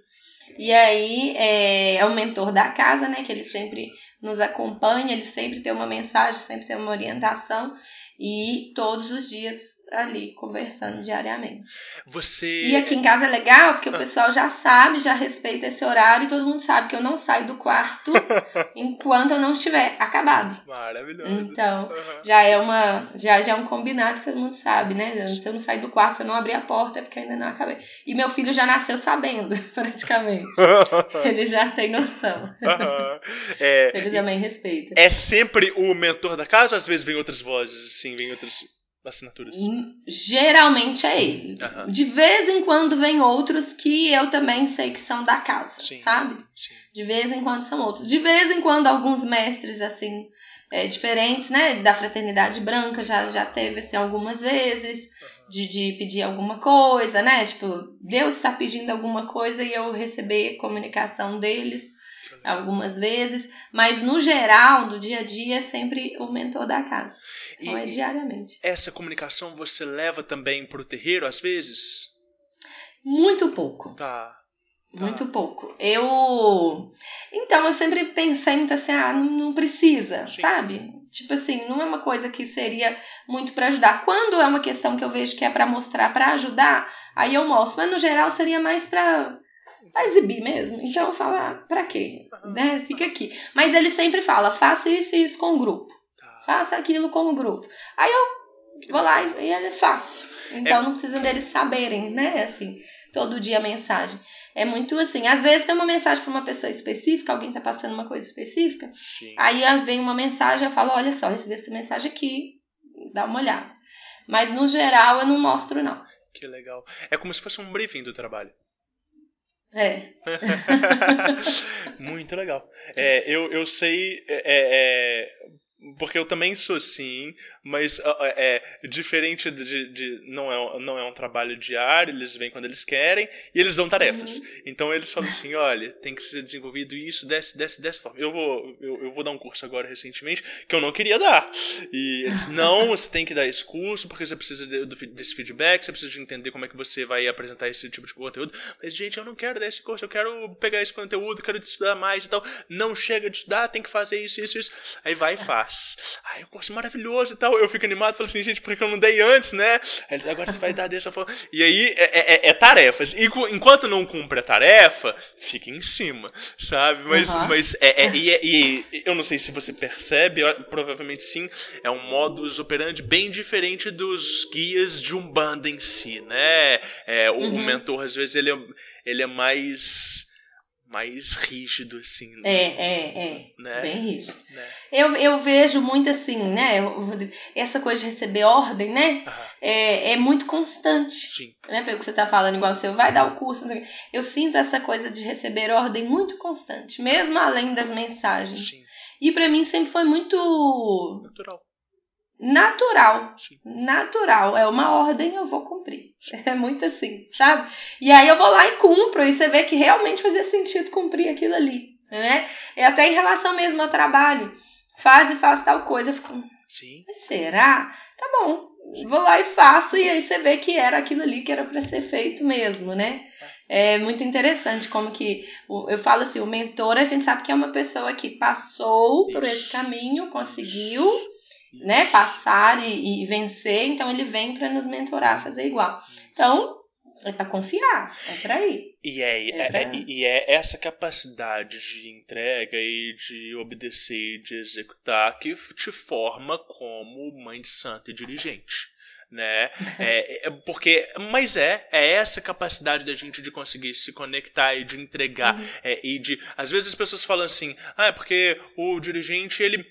E aí é, é o mentor da casa, né? Que ele sempre nos acompanha, ele sempre tem uma mensagem, sempre tem uma orientação. E todos os dias ali, conversando diariamente. Você. E aqui em casa é legal, porque o Ah. pessoal já sabe, já respeita esse horário, e todo mundo sabe que eu não saio do quarto [LAUGHS] enquanto eu não estiver acabado. Maravilhoso. Então, Aham. já é uma já, já é um combinado que todo mundo sabe, né? Se eu não sair do quarto, se eu não abrir a porta, é porque ainda não acabei. E meu filho já nasceu sabendo, [LAUGHS] praticamente. [LAUGHS] Ele já tem noção. Aham. É, Ele também respeita. é sempre o mentor da casa ou às vezes vem outras vozes, assim, vem outras assinaturas? Hum, Geralmente é ele. De vez em quando vem outros que eu também sei que são da casa, Sim. sabe? Sim. De vez em quando são outros. De vez em quando alguns mestres, assim, é, diferentes, né? Da fraternidade branca já, já teve, assim, algumas vezes. De, de pedir alguma coisa, né? Tipo, Deus está pedindo alguma coisa e eu receber comunicação deles algumas vezes. Mas no geral, do dia a dia, é sempre o mentor da casa. Então é E- diariamente. Essa comunicação você leva também pro terreiro às vezes? Muito pouco. Tá. Muito pouco. Eu. Então, eu sempre pensei muito assim, ah, não, precisa, Sim. sabe? Tipo assim, não é uma coisa que seria muito pra ajudar. Quando é uma questão que eu vejo que é pra mostrar, pra ajudar, aí eu mostro. Mas no geral seria mais pra, pra exibir mesmo. Então eu falo, ah, pra quê? Né? Fica aqui. Mas ele sempre fala, faça isso e isso com o grupo. Tá. Faça aquilo com o grupo. Aí eu vou lá e, e ele faço. Então não precisa deles saberem, né? Assim, todo dia a mensagem. É muito assim, às vezes tem uma mensagem para uma pessoa específica, alguém tá passando uma coisa específica, Sim. aí vem uma mensagem, eu falo, olha só, recebi essa mensagem aqui, dá uma olhada. Mas no geral eu não mostro, não. Que legal. É como se fosse um briefing do trabalho. É. [LAUGHS] Muito legal. É, eu, eu sei. é, é, porque eu também sou assim, mas é, diferente de, de- não, é, não é um trabalho diário, eles vêm quando eles querem e eles dão tarefas. Então eles falam assim: olha, tem que ser desenvolvido isso dessa, dessa, dessa forma. Eu vou, eu, eu vou dar um curso agora recentemente que eu não queria dar. E eles, não, [LAUGHS] você tem que dar esse curso porque você precisa de- do, desse feedback, você precisa de entender como é que você vai apresentar esse tipo de conteúdo. Mas, gente, eu não quero dar esse curso, eu quero pegar esse conteúdo, quero estudar mais e tal. Não chega de estudar, tem que fazer isso, isso, isso. Aí vai e faz. Aí o curso é maravilhoso e tal. Eu fico animado, falo assim, gente, por que eu não dei antes, né? Aí agora você vai dar dessa forma. E aí é, é- é tarefas. E enquanto não cumpre a tarefa, fica em cima, sabe? Mas, Aham. mas é, é- e, é- e eu não sei se você percebe, provavelmente sim, é um modus operandi bem diferente dos guias de Umbanda em si, né? É, o, o Uhum. mentor, às vezes, ele é, ele é mais, mais rígido, assim, É, é, é. né? Bem rígido. né? Eu, eu vejo muito assim, né, Rodrigo, essa coisa de receber ordem, né, Aham, é, é muito constante. sim. né, pelo que você tá falando, igual você vai dar o curso, eu sinto essa coisa de receber ordem muito constante, mesmo além das mensagens. Sim, E pra mim sempre foi muito natural. Natural, Sim. natural. É uma ordem, eu vou cumprir. É muito assim, sabe? E aí eu vou lá e cumpro, e você vê que realmente fazia sentido cumprir aquilo ali. né? E até em relação mesmo ao trabalho. Faz e faz tal coisa. Eu fico, Sim. mas será? Tá bom, vou lá e faço, e aí você vê que era aquilo ali que era para ser feito mesmo, né? É muito interessante como que eu falo assim, o mentor a gente sabe que é uma pessoa que passou por esse caminho, conseguiu, né, passar e, e vencer, então ele vem para nos mentorar, fazer igual. Então, é para confiar, é para ir. E é, É pra- é- e é essa capacidade de entrega e de obedecer e de executar que te forma como mãe de santo e dirigente. Né? É, é- porque, mas é, é essa capacidade da gente de conseguir se conectar e de entregar. é, e de. Às vezes as pessoas falam assim, ah, é porque o dirigente ele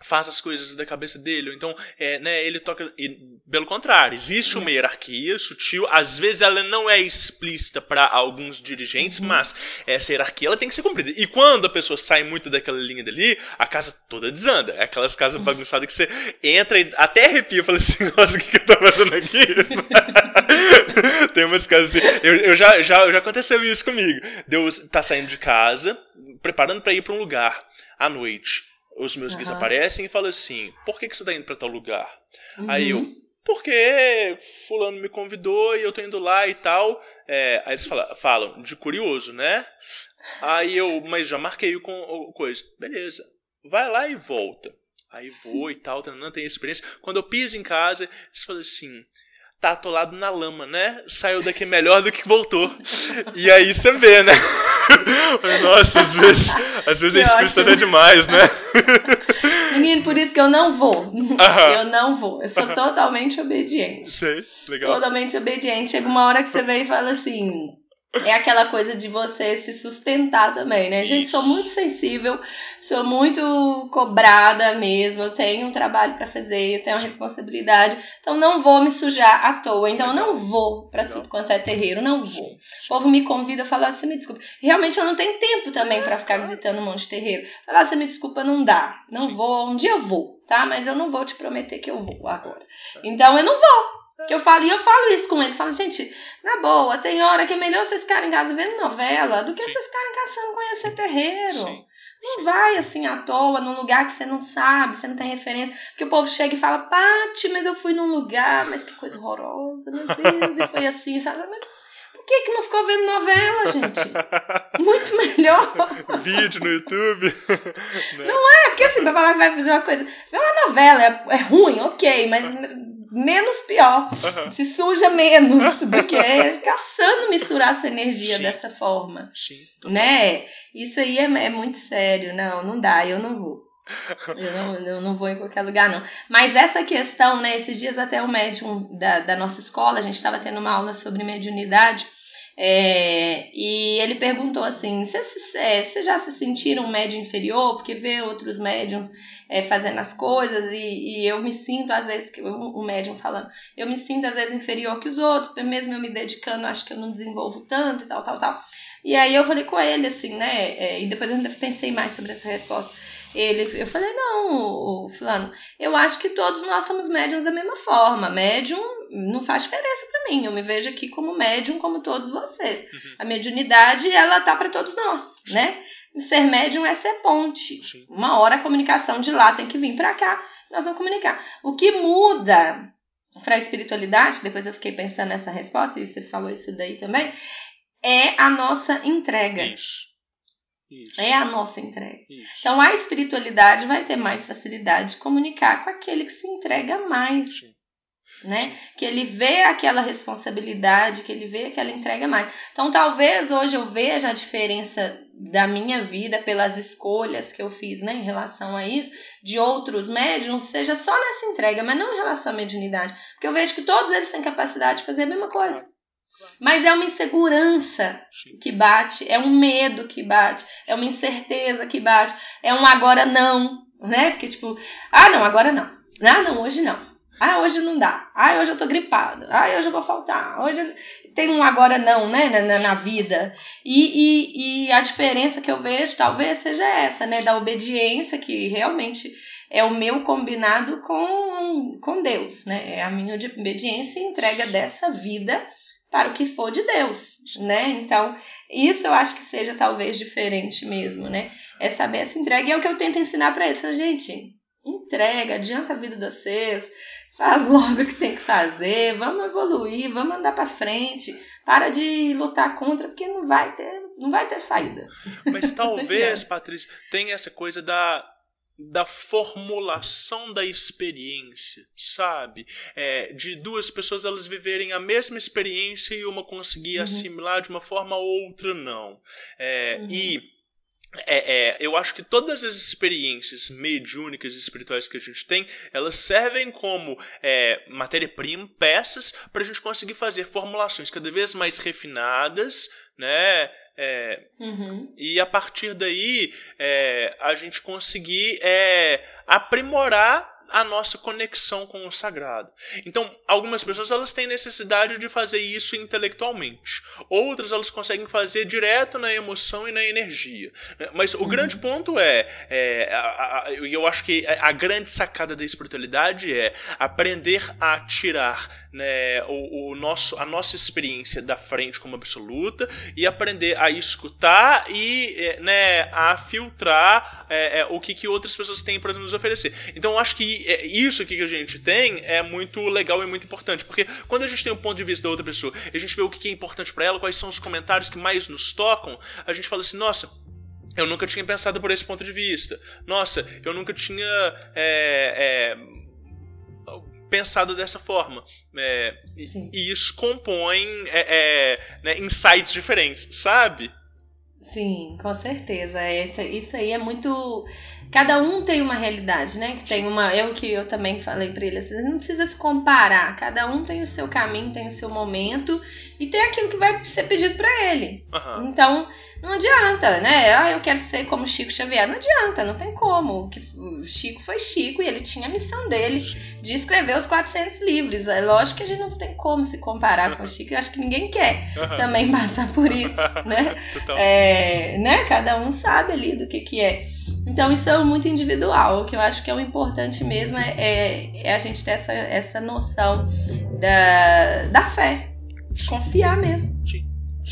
faz as coisas da cabeça dele, ou então, é, né, ele toca. E, pelo contrário, existe uma hierarquia sutil, às vezes ela não é explícita para alguns dirigentes, mas essa hierarquia ela tem que ser cumprida. E quando a pessoa sai muito daquela linha dali, a casa toda desanda. É aquelas casas bagunçadas que você entra e até arrepia, fala assim, [LAUGHS] nossa, o que, que eu tô fazendo aqui? [LAUGHS] Tem umas casas assim. Eu, eu já, já, já aconteceu isso comigo. Deus tá saindo de casa, preparando para ir para um lugar à noite. Os meus guias Aham. aparecem e falam assim: por que, que você tá indo para tal lugar? Aí Uhum. eu, porque fulano me convidou e eu tô indo lá e tal. É, aí eles falam, falam, de curioso, né? Aí eu, mas já marquei o, com- o coisa. Beleza, vai lá e volta. Aí vou e tal, não tem experiência. Quando eu piso em casa, eles falam assim, tá atolado na lama, né? Saiu daqui melhor do que voltou. E aí você vê, né? [LAUGHS] Nossa, às vezes, às vezes a expressão é demais, né? [LAUGHS] Menino, por isso que eu não vou. Eu não vou. Eu sou totalmente obediente. Sei, legal. Totalmente obediente. Chega uma hora que você vem e fala assim. É aquela coisa de você se sustentar também, né? Gente, sou muito sensível, sou muito cobrada mesmo. Eu tenho um trabalho pra fazer, eu tenho uma responsabilidade. Então não vou me sujar à toa. Então eu não vou pra tudo quanto é terreiro, não vou. O povo me convida, fala assim, me desculpa. Realmente eu não tenho tempo também pra ficar visitando um monte de terreiro. Falar, você me desculpa, não dá. Não vou, um dia eu vou, tá? Mas eu não vou te prometer que eu vou agora. Então eu não vou. Que eu falo, e eu falo isso com eles. Falo, gente, na boa, tem hora que é melhor vocês ficarem em casa vendo novela do que Sim. vocês ficarem caçando conhecer terreiro. Sim. Não vai assim à toa, num lugar que você não sabe, você não tem referência. Porque o povo chega e fala, Pati, mas eu fui num lugar, mas que coisa horrorosa, meu Deus, e foi assim, sabe? Por que, que não ficou vendo novela, gente? Muito melhor. [LAUGHS] Vídeo no YouTube. [LAUGHS] né? É, porque assim, pra falar que vai fazer uma coisa. Ver uma novela é, é ruim, ok, mas menos pior. Aham. Se suja menos do que caçando misturar essa energia Sim. dessa forma. Sim. Né? Isso aí é, é muito sério. Não, não dá, eu não vou. Eu não, eu não vou em qualquer lugar, não. Mas essa questão, né? Esses dias até o médium da, da nossa escola, a gente estava tendo uma aula sobre mediunidade. é, e ele perguntou assim: vocês é, já se sentiram um médium inferior? Porque vê outros médiums é, fazendo as coisas e, e eu me sinto, às vezes, que o, o médium falando, eu me sinto às vezes inferior que os outros, mesmo eu me dedicando, acho que eu não desenvolvo tanto e tal, tal, tal. E aí eu falei com ele assim, né? é, e depois eu ainda pensei mais sobre essa resposta. Ele, eu falei, não, fulano, eu acho que todos nós somos médiums da mesma forma. Médium não faz diferença pra mim. Eu me vejo aqui como médium, como todos vocês. Uhum. A mediunidade, ela tá pra todos nós, né? Ser médium é ser ponte. Sim. Uma hora a comunicação de lá tem que vir pra cá, nós vamos comunicar. O que muda pra espiritualidade, que depois eu fiquei pensando nessa resposta, e você falou isso daí também, é a nossa entrega. Isso. Isso. É a nossa entrega. Isso. Então a espiritualidade vai ter mais facilidade de comunicar com aquele que se entrega mais. Sim. Né? Que ele vê aquela responsabilidade, que ele vê aquela entrega mais. Então, talvez hoje eu veja a diferença da minha vida pelas escolhas que eu fiz né, em relação a isso, de outros médiums, seja só nessa entrega, mas não em relação à mediunidade. Porque eu vejo que todos eles têm capacidade de fazer a mesma coisa. Mas é uma insegurança que bate, é um medo que bate, é uma incerteza que bate, é um agora não, né? Porque tipo, ah, não, agora não. Ah, não, hoje não. Ah, hoje não dá. Ah, hoje eu tô gripado. Ah, hoje eu vou faltar. Hoje tem um agora não, né, na, na, vida. E, e, e a diferença que eu vejo talvez seja essa, né, da obediência que realmente é o meu combinado com, com Deus, né? É a minha obediência e entrega dessa vida para o que for de Deus, né? Então, isso eu acho que seja talvez diferente mesmo, né? É saber essa entrega. E é o que eu tento ensinar para eles. Gente, entrega, adianta a vida de vocês, faz logo o que tem que fazer, vamos evoluir, vamos andar para frente, para de lutar contra, porque não vai ter, não vai ter saída. Mas [LAUGHS] talvez, Patrícia, tenha essa coisa da da formulação da experiência, sabe? É, de duas pessoas elas viverem a mesma experiência e uma conseguir uhum. assimilar de uma forma ou outra não. É, uhum. E é, é, eu acho que todas as experiências mediúnicas e espirituais que a gente tem, elas servem como é, matéria-prima, peças, para a gente conseguir fazer formulações cada vez mais refinadas, né? É, uhum. E a partir daí é, a gente conseguir é, aprimorar a nossa conexão com o sagrado. Então, algumas pessoas elas têm necessidade de fazer isso intelectualmente. Outras elas conseguem fazer direto na emoção e na energia. Mas o uhum. grande ponto é, é e eu acho que a grande sacada da espiritualidade é aprender a tirar né, o, o, nosso, a nossa experiência da frente como absoluta e aprender a escutar e é, né, a filtrar é, é, o que, que outras pessoas têm para nos oferecer. Então, eu acho que isso aqui que a gente tem é muito legal e muito importante, porque quando a gente tem um ponto de vista da outra pessoa, a gente vê o que é importante para ela, quais são os comentários que mais nos tocam, a gente fala assim, nossa, eu nunca tinha pensado por esse ponto de vista. Nossa, eu nunca tinha é, é, pensado dessa forma. É, e, e, isso compõe é, é, né, insights diferentes, sabe? Sim, com certeza. Esse, isso aí é muito cada um tem uma realidade, né? Que tem uma. Eu que eu também falei para ele, assim, não precisa se comparar. Cada um tem o seu caminho, tem o seu momento e tem aquilo que vai ser pedido para ele. Uhum. Então, não adianta, né? Ah, eu quero ser como Chico Xavier. Não adianta, não tem como. O Chico foi Chico e ele tinha a missão dele de escrever os 400 livros. É lógico que a gente não tem como se comparar com o Chico. Eu acho que ninguém quer uhum. também [LAUGHS] passar por isso, né? [LAUGHS] é, né? Cada um sabe ali do que que é. Então isso é muito individual. O que eu acho que é o importante mesmo é, é, é a gente ter essa, essa noção da, da fé, confiar mesmo. Sim.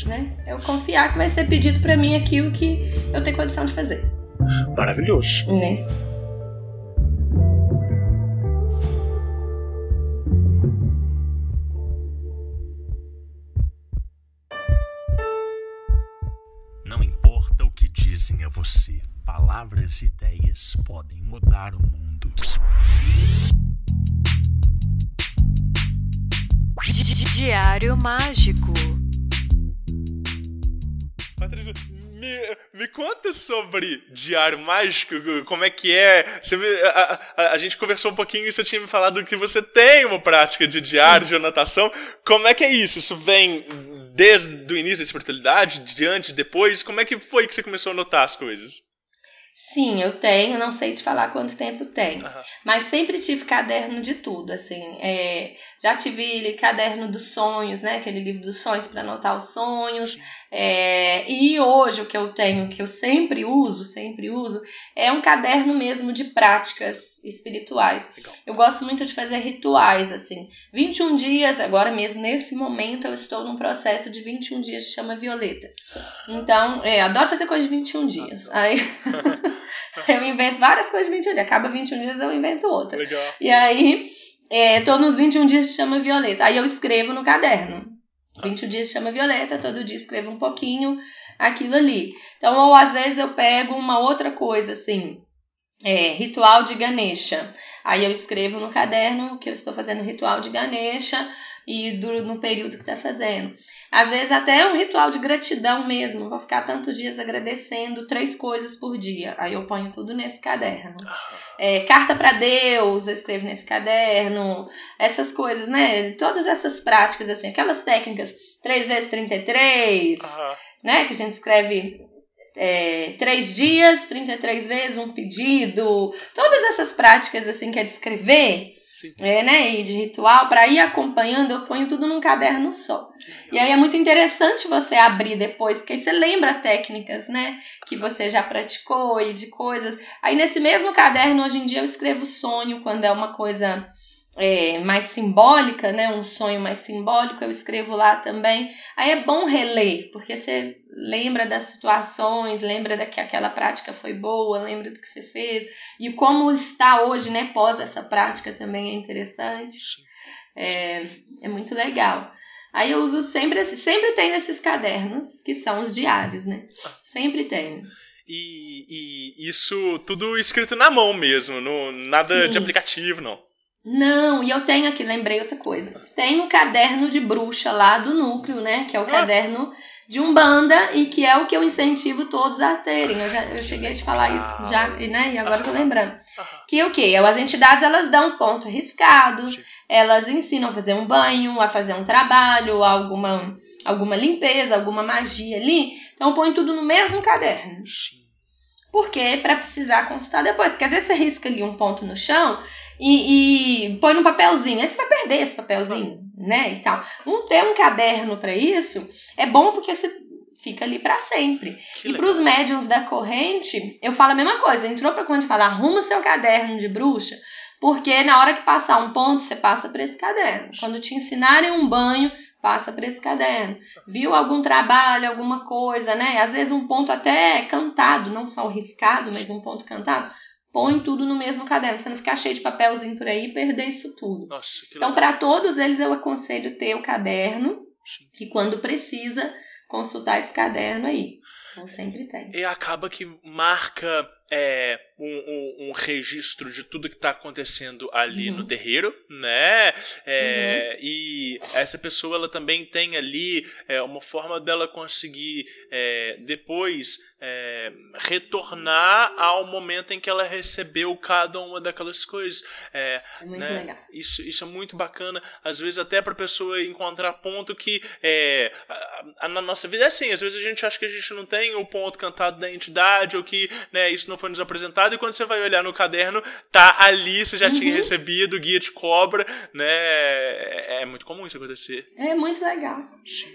Né? Eu confiar que vai ser pedido para mim aquilo que eu tenho condição de fazer. Maravilhoso. Né? Não importa o que dizem a você palavras e ideias podem mudar o mundo. Diário Mágico. Patrícia, me, me conta sobre Diário Mágico, como é que é? Você me, a, a, a, gente conversou um pouquinho e você tinha me falado que você tem uma prática de diário, de anotação. Como é que é isso? Isso vem desde o início da espiritualidade, diante, depois? Como é que foi que você começou a anotar as coisas? Sim, eu tenho, não sei te falar quanto tempo tem, uhum. mas sempre tive caderno de tudo, assim, é, já tive caderno dos sonhos, né, aquele livro dos sonhos para anotar os sonhos, é, e hoje o que eu tenho, que eu sempre uso, sempre uso, é um caderno mesmo de práticas espirituais. Legal. Eu gosto muito de fazer rituais, assim, 21 dias, agora mesmo nesse momento eu estou num processo de 21 dias, chama Violeta, então, é, adoro fazer coisa de 21 dias, aí... [LAUGHS] eu invento várias coisas de 21 dias. Acaba 21 dias, eu invento outra. Legal. E aí, é, tô nos 21 dias chama Violeta. Aí eu escrevo no caderno. 21 dias chama Violeta, todo dia escrevo um pouquinho aquilo ali. Então, ou às vezes eu pego uma outra coisa, assim, é, ritual de Ganesha. Aí eu escrevo no caderno que eu estou fazendo ritual de Ganesha e do, no período que está fazendo. Às vezes até é um ritual de gratidão mesmo. Vou ficar tantos dias agradecendo três coisas por dia. Aí eu ponho tudo nesse caderno. É, carta para Deus, eu escrevo nesse caderno. Essas coisas, né? Todas essas práticas, assim, aquelas técnicas 3 vezes 33, uhum. né? Que a gente escreve é, três dias, 33 vezes um pedido. Todas essas práticas, assim, que é de é, né, e de ritual, para ir acompanhando, eu ponho tudo num caderno só. E aí é muito interessante você abrir depois, porque aí você lembra técnicas, né, que você já praticou e de coisas. Aí nesse mesmo caderno, hoje em dia, eu escrevo sonho quando é uma coisa é, mais simbólica, né? Um sonho mais simbólico, eu escrevo lá também. Aí é bom reler, porque você lembra das situações, lembra da que aquela prática foi boa, lembra do que você fez e como está hoje, né? Pós essa prática também é interessante. É, é muito legal. Aí eu uso sempre, sempre tenho esses cadernos, que são os diários, né? Sempre tenho. E, e isso tudo escrito na mão mesmo, no, nada Sim. de aplicativo, não. Não, e eu tenho aqui, lembrei outra coisa. Tem o caderno de bruxa lá do núcleo, né? Que é o caderno de Umbanda e que é o que eu incentivo todos a terem. Eu, já, eu cheguei a te falar isso já, né? E agora eu tô lembrando. Que o quê? As entidades, elas dão ponto arriscado, elas ensinam a fazer um banho, a fazer um trabalho, alguma, alguma limpeza, alguma magia ali. Então põe tudo no mesmo caderno. Sim. Porque para precisar consultar depois. Porque às vezes você risca ali um ponto no chão e, e põe num papelzinho. Aí você vai perder esse papelzinho, né? E tal. Não ter um caderno para isso é bom porque você fica ali para sempre. Que e para os médiums da corrente, eu falo a mesma coisa. Entrou pra corrente falar, arruma o seu caderno de bruxa. Porque na hora que passar um ponto, você passa para esse caderno. Quando te ensinarem um banho, passa para esse caderno. Viu algum trabalho, alguma coisa, né? Às vezes um ponto até cantado, não só o riscado, mas um ponto cantado. Põe tudo no mesmo caderno, pra você não ficar cheio de papelzinho por aí e perder isso tudo. Nossa, Então, para todos eles, eu aconselho ter o caderno Sim. e quando precisa, consultar esse caderno aí. Então, sempre tem. E acaba que marca é, um, um- um registro de tudo que está acontecendo ali Uhum. no terreiro, né? É, E essa pessoa ela também tem ali é, uma forma dela conseguir é, depois é, retornar ao momento em que ela recebeu cada uma daquelas coisas. É, É muito né? legal. Isso, isso é muito bacana, às vezes até para pessoa encontrar ponto que é, a- a- na nossa vida é assim, às vezes a gente acha que a gente não tem o ponto cantado da entidade ou que né, isso não foi nos apresentado e quando você vai olhar no caderno, tá ali, você já tinha Uhum. recebido, o guia de cobra, né? É, é muito comum isso acontecer. É muito legal.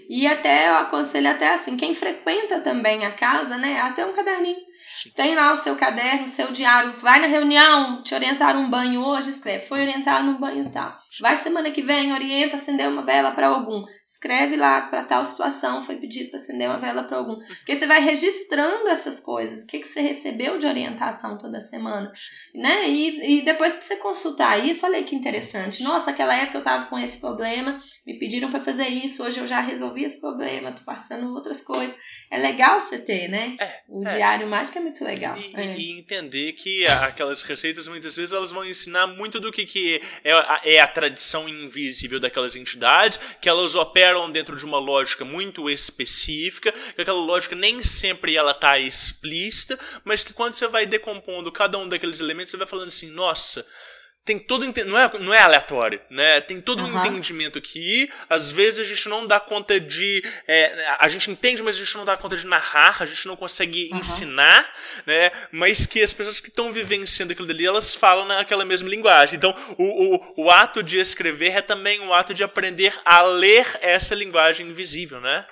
E até eu aconselho até assim, quem frequenta também a casa, né? Até um caderninho. Tem lá o seu caderno, o seu diário. Vai na reunião, te orientaram um banho hoje, escreve. Foi orientado no banho tal. Vai semana que vem, orienta acender uma vela para algum. Escreve lá para tal situação, foi pedido para acender uma vela para algum. Porque você vai registrando essas coisas. O que, que você recebeu de orientação toda semana. Né? E, e depois pra você consultar isso, olha aí que interessante. Nossa, aquela época eu tava com esse problema, me pediram para fazer isso, hoje eu já resolvi esse problema, tô passando outras coisas. É legal você ter, né? É, O é. diário mágico é muito legal. E, é. e entender que aquelas receitas muitas vezes elas vão ensinar muito do que, que é, a, é a tradição invisível daquelas entidades, que elas operam dentro de uma lógica muito específica, que aquela lógica nem sempre ela tá explícita, mas que quando você vai decompondo cada um daqueles elementos, você vai falando assim, nossa. Tem todo não é, não é aleatório, né? Tem todo um Aham. entendimento aqui. Às vezes a gente não dá conta de, é, a gente entende, mas a gente não dá conta de narrar, a gente não consegue Aham. ensinar, né? Mas que as pessoas que estão vivenciando aquilo dali, elas falam naquela mesma linguagem. Então, o, o, o ato de escrever é também o ato de aprender a ler essa linguagem invisível, né?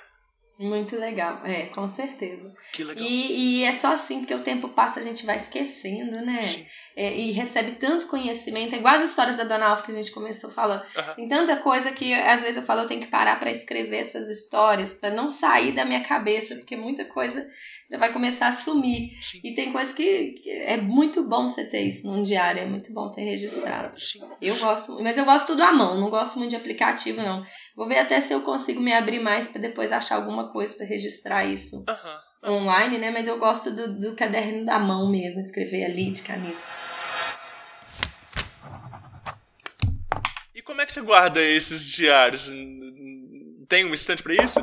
Muito legal, é, com certeza. Que legal. E, e é só assim, porque o tempo passa, a gente vai esquecendo, né? Sim. É, e recebe tanto conhecimento. É igual as histórias da Dona Alfa que a gente começou falando. Aham. Tem tanta coisa que às vezes eu falo, eu tenho que parar para escrever essas histórias, para não sair da minha cabeça, porque muita coisa já vai começar a sumir. Sim. E tem coisa que é muito bom você ter isso num diário, é muito bom ter registrado. Sim. Eu gosto, mas eu gosto tudo à mão, não gosto muito de aplicativo, não. Vou ver até se eu consigo me abrir mais para depois achar alguma coisa para registrar isso Aham. online, né? Mas eu gosto do, do caderno da mão mesmo, escrever ali de caneta. Como é que você guarda esses diários? Tem um estante pra isso?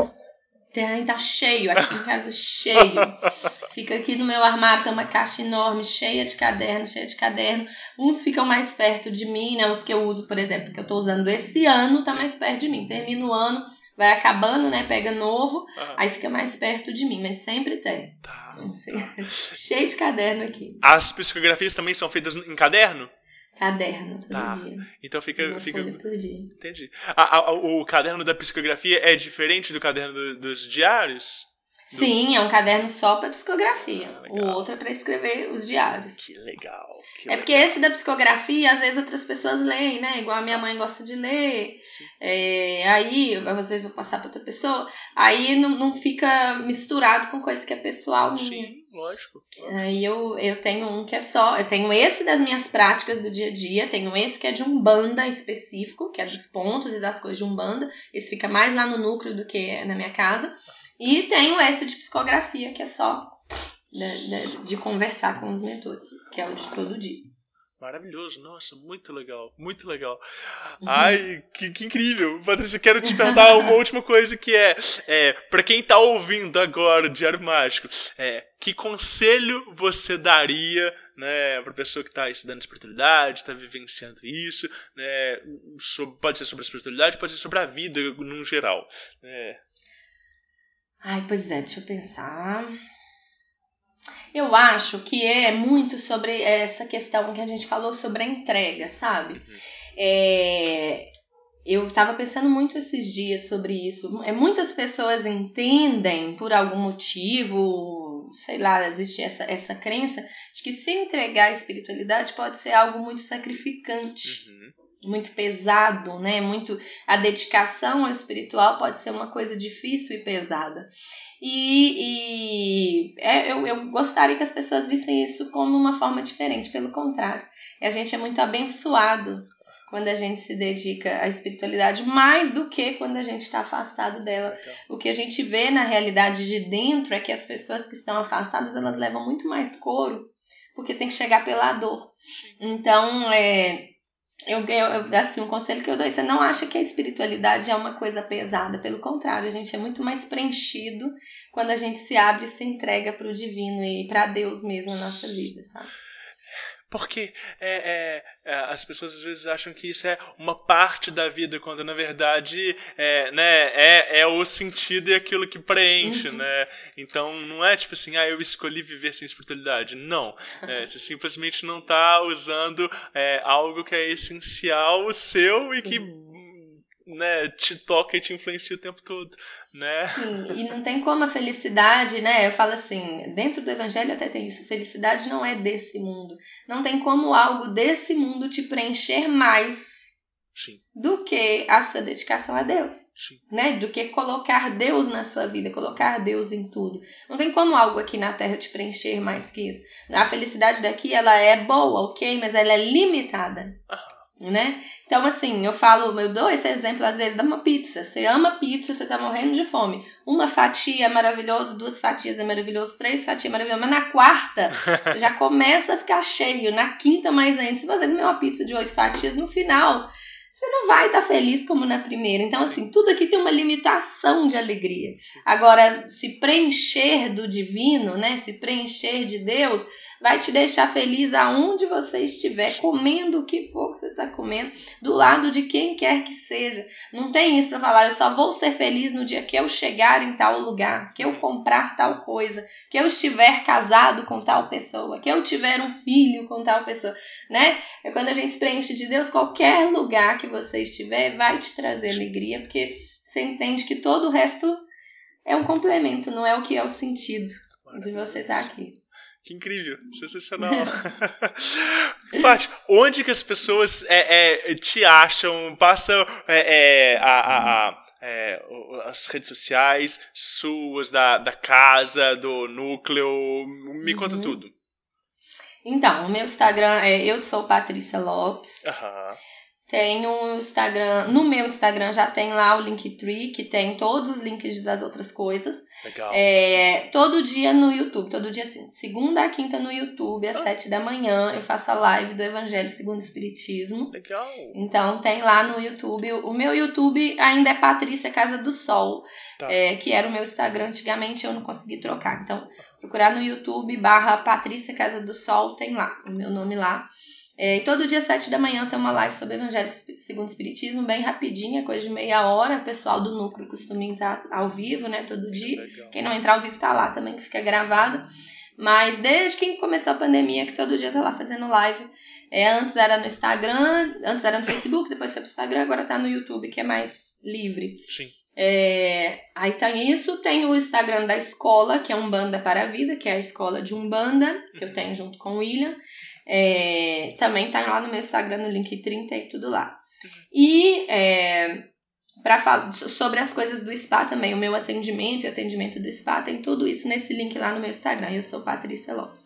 Tem, tá cheio, aqui em casa cheio. [LAUGHS] Fica aqui no meu armário, tem uma caixa enorme, cheia de caderno, cheia de caderno. Uns ficam mais perto de mim, né? Os que eu uso, por exemplo, que eu tô usando esse ano, tá mais perto de mim. Termina o ano, vai acabando, né? Pega novo, Aham. aí fica mais perto de mim, mas sempre tem. Tá. [LAUGHS] Cheio de caderno aqui. As psicografias também são feitas em caderno? Caderno, todo Tá. dia. Então fica. Uma fica... folha por dia. Entendi. A- a- o caderno da psicografia é diferente do caderno do- dos diários? Sim, é um caderno só para psicografia. Ah, o legal. outro é para escrever os diários. Que legal. que É porque esse da psicografia, às vezes outras pessoas leem, né? Igual a minha mãe gosta de ler. Sim. É, aí, às vezes, eu vou passar para outra pessoa. Aí não, não fica misturado com coisa que é pessoal minha. Sim, lógico. Aí eu, eu tenho um que é só. Eu tenho esse das minhas práticas do dia a dia, tenho esse que é de Umbanda específico, que é dos pontos e das coisas de Umbanda. Esse fica mais lá no núcleo do que na minha casa. E tenho esse de psicografia, que é só de, de- de conversar com os mentores, que é o de todo dia. Maravilhoso, nossa, muito legal, muito legal. Uhum. Ai, que, que incrível. Patrícia, eu quero te perguntar [LAUGHS] uma última coisa que é, é para quem tá ouvindo agora o Diário Mágico, é, que conselho você daria, né, pra pessoa que tá estudando espiritualidade, tá vivenciando isso, né, sobre- pode ser sobre a espiritualidade, pode ser sobre a vida no geral, né? Ai, pois é, deixa eu pensar. Eu acho que é muito sobre essa questão que a gente falou sobre a entrega, sabe? É, eu tava pensando muito esses dias sobre isso. É, muitas pessoas entendem, por algum motivo, sei lá, existe essa, essa crença de que se entregar à espiritualidade pode ser algo muito sacrificante Uhum. Muito pesado, né? Muito a dedicação ao espiritual pode ser uma coisa difícil e pesada. E, e é, eu, eu gostaria que as pessoas vissem isso como uma forma diferente, pelo contrário. A gente é muito abençoado quando a gente se dedica à espiritualidade, mais do que quando a gente está afastado dela. O que a gente vê na realidade de dentro é que as pessoas que estão afastadas, elas levam muito mais couro, porque tem que chegar pela dor. Então, é, eu, eu, assim, um conselho que eu dou é você não acha que a espiritualidade é uma coisa pesada, pelo contrário, a gente é muito mais preenchido quando a gente se abre e se entrega para o divino e para Deus mesmo na nossa vida, sabe? Porque é, é, é, as pessoas às vezes acham que isso é uma parte da vida, quando na verdade é, né, é, é o sentido e aquilo que preenche, Uhum. né? Então não é tipo assim, ah, eu escolhi viver sem espiritualidade. Não. É, você simplesmente não está usando é, algo que é essencial seu e que né, te toca e te influencia o tempo todo, né? Sim, e não tem como a felicidade, né? Eu falo assim, dentro do evangelho até tem isso, felicidade não é desse mundo. Não tem como algo desse mundo te preencher mais Sim, do que a sua dedicação a Deus. sim. né? Do que colocar Deus na sua vida, colocar Deus em tudo. Não tem como algo aqui na Terra te preencher mais que isso. A felicidade daqui, ela é boa, ok, mas ela é limitada, né? Então, assim, eu falo, eu dou esse exemplo às vezes de uma pizza. Você ama pizza, você tá morrendo de fome. Uma fatia é maravilhoso, duas fatias é maravilhoso, três fatias é maravilhoso, mas na quarta [LAUGHS] já começa a ficar cheio, na quinta mais ainda. Se você comer uma pizza de oito fatias, no final você não vai estar feliz como na primeira. Então, assim, tudo aqui tem uma limitação de alegria. Agora, se preencher do divino, né? Se preencher de Deus, vai te deixar feliz aonde você estiver, comendo o que for que você está comendo, do lado de quem quer que seja. Não tem isso para falar, eu só vou ser feliz no dia que eu chegar em tal lugar, que eu comprar tal coisa, que eu estiver casado com tal pessoa, que eu tiver um filho com tal pessoa, né? É quando a gente se preenche de Deus, qualquer lugar que você estiver vai te trazer alegria, porque você entende que todo o resto é um complemento, não é o que é o sentido de você estar aqui. Que incrível, sensacional. [LAUGHS] Paty, onde que as pessoas é, é, te acham? Passa é, é, a, a- a- é, as redes sociais suas, da, da casa, do núcleo. Me conta Uhum. tudo. Então, o meu Instagram é eu sou Patrícia Lopes. Aham. Tenho um Instagram, no meu Instagram já tem lá o Linktree, que tem todos os links das outras coisas. Legal. É, todo dia no YouTube, todo dia assim, segunda a quinta no YouTube, às sete da manhã, eu faço a live do Evangelho segundo o Espiritismo. Legal. Então tem lá no YouTube. O meu YouTube ainda é Patrícia Casa do Sol, Tá. é, que era o meu Instagram antigamente, eu não consegui trocar. Então, procurar no YouTube barra Patrícia Casa do Sol, tem lá, o meu nome lá. É, e todo dia, às sete da manhã, tem uma live sobre Evangelho segundo o Espiritismo, bem rapidinha, coisa de meia hora. O pessoal do núcleo costuma entrar ao vivo, né, todo dia. Legal. Quem não entrar ao vivo tá lá também, que fica gravado. Mas desde que começou a pandemia, que todo dia tá lá fazendo live. É, antes era no Instagram, antes era no Facebook, depois foi pro Instagram, agora tá no YouTube, que é mais livre. Sim. É, aí tem isso, tem o Instagram da escola, que é Umbanda para a Vida, que é a escola de Umbanda, que eu tenho junto com o William. É, também tá lá no meu Instagram, no link 30 e tudo lá. E é, para falar sobre as coisas do spa também, o meu atendimento e o atendimento do spa, tem tudo isso nesse link lá no meu Instagram. Eu sou Patrícia Lopes.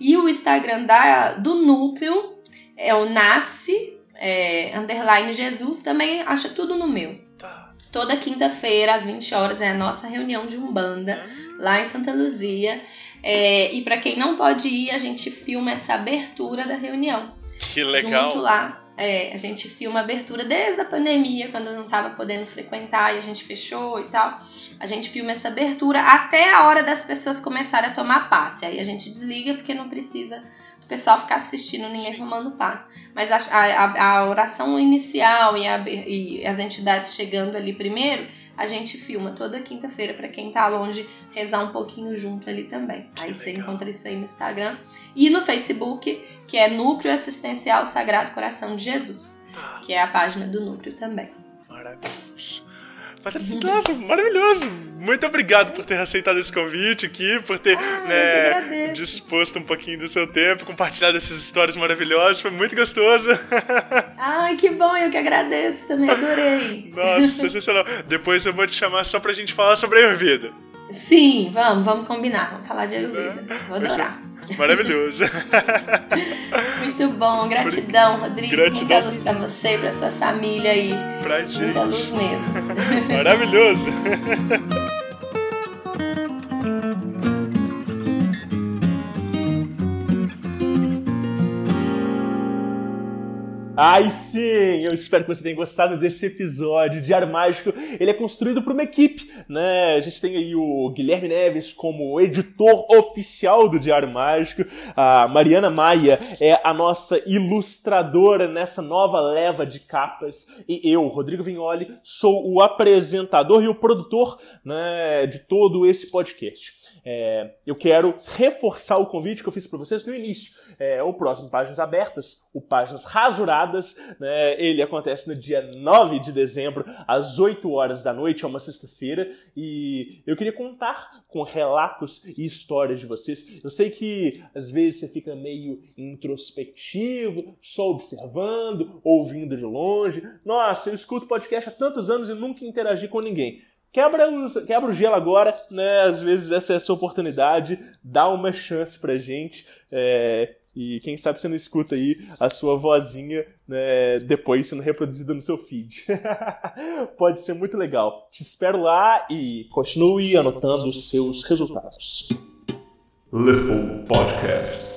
E o Instagram da, do núcleo é o Nasce é, underline Jesus, também acha tudo no meu. Tá. Toda quinta-feira, às 20 horas, é a nossa reunião de Umbanda, lá em Santa Luzia. É, e para quem não pode ir, a gente filma essa abertura da reunião. Que legal. Junto lá. É, a gente filma a abertura desde a pandemia, quando eu não estava podendo frequentar e a gente fechou e tal. A gente filma essa abertura até a hora das pessoas começarem a tomar passe. Aí a gente desliga porque não precisa o pessoal ficar assistindo ninguém tomando passe. Mas a, a, a oração inicial e, a, e as entidades chegando ali primeiro, a gente filma toda quinta-feira para quem tá longe rezar um pouquinho junto ali também. Aí você encontra isso aí no Instagram e no Facebook, que é Núcleo Assistencial Sagrado Coração de Jesus, Tá. que é a página do núcleo também. Maravilhoso. Patrícia, nossa, maravilhoso. Muito obrigado por ter aceitado esse convite aqui, por ter Ah, né, disposto um pouquinho do seu tempo, compartilhado essas histórias maravilhosas. Foi muito gostoso. [LAUGHS] Ai, que bom, eu que agradeço também, adorei. Nossa, sensacional. Depois eu vou te chamar só pra gente falar sobre a Ayurveda. Sim, vamos, vamos combinar, vamos falar de Ayurveda. Vou adorar. Maravilhoso. [LAUGHS] Muito bom, gratidão, Rodrigo. Gratidão. Muita luz pra você e pra sua família aí. pra gente. Muita luz mesmo. [LAUGHS] [LAUGHS] Maravilhoso. Ai sim, eu espero que você tenha gostado desse episódio. Diário Mágico, ele é construído por uma equipe, né? A gente tem aí o Guilherme Neves como editor oficial do Diário Mágico, a Mariana Maia é a nossa ilustradora nessa nova leva de capas e eu, Rodrigo Vignoli, sou o apresentador e o produtor, né, de todo esse podcast. É, eu quero reforçar o convite que eu fiz para vocês no início. É, o próximo Páginas Abertas, o Páginas Rasuradas, né, ele acontece no dia 9 de dezembro, às 8 horas da noite, é uma sexta-feira, e eu queria contar com relatos e histórias de vocês. Eu sei que às vezes você fica meio introspectivo, só observando, ouvindo de longe. Nossa, eu escuto podcast há tantos anos e nunca interagi com ninguém. Quebra o, quebra o gelo agora, né? Às vezes essa é a sua oportunidade, dá uma chance pra gente. é, e quem sabe você não escuta aí a sua vozinha né, depois sendo reproduzida no seu feed. [LAUGHS] Pode ser muito legal. Te espero lá e continue anotando os seus resultados. Lifel Podcasts.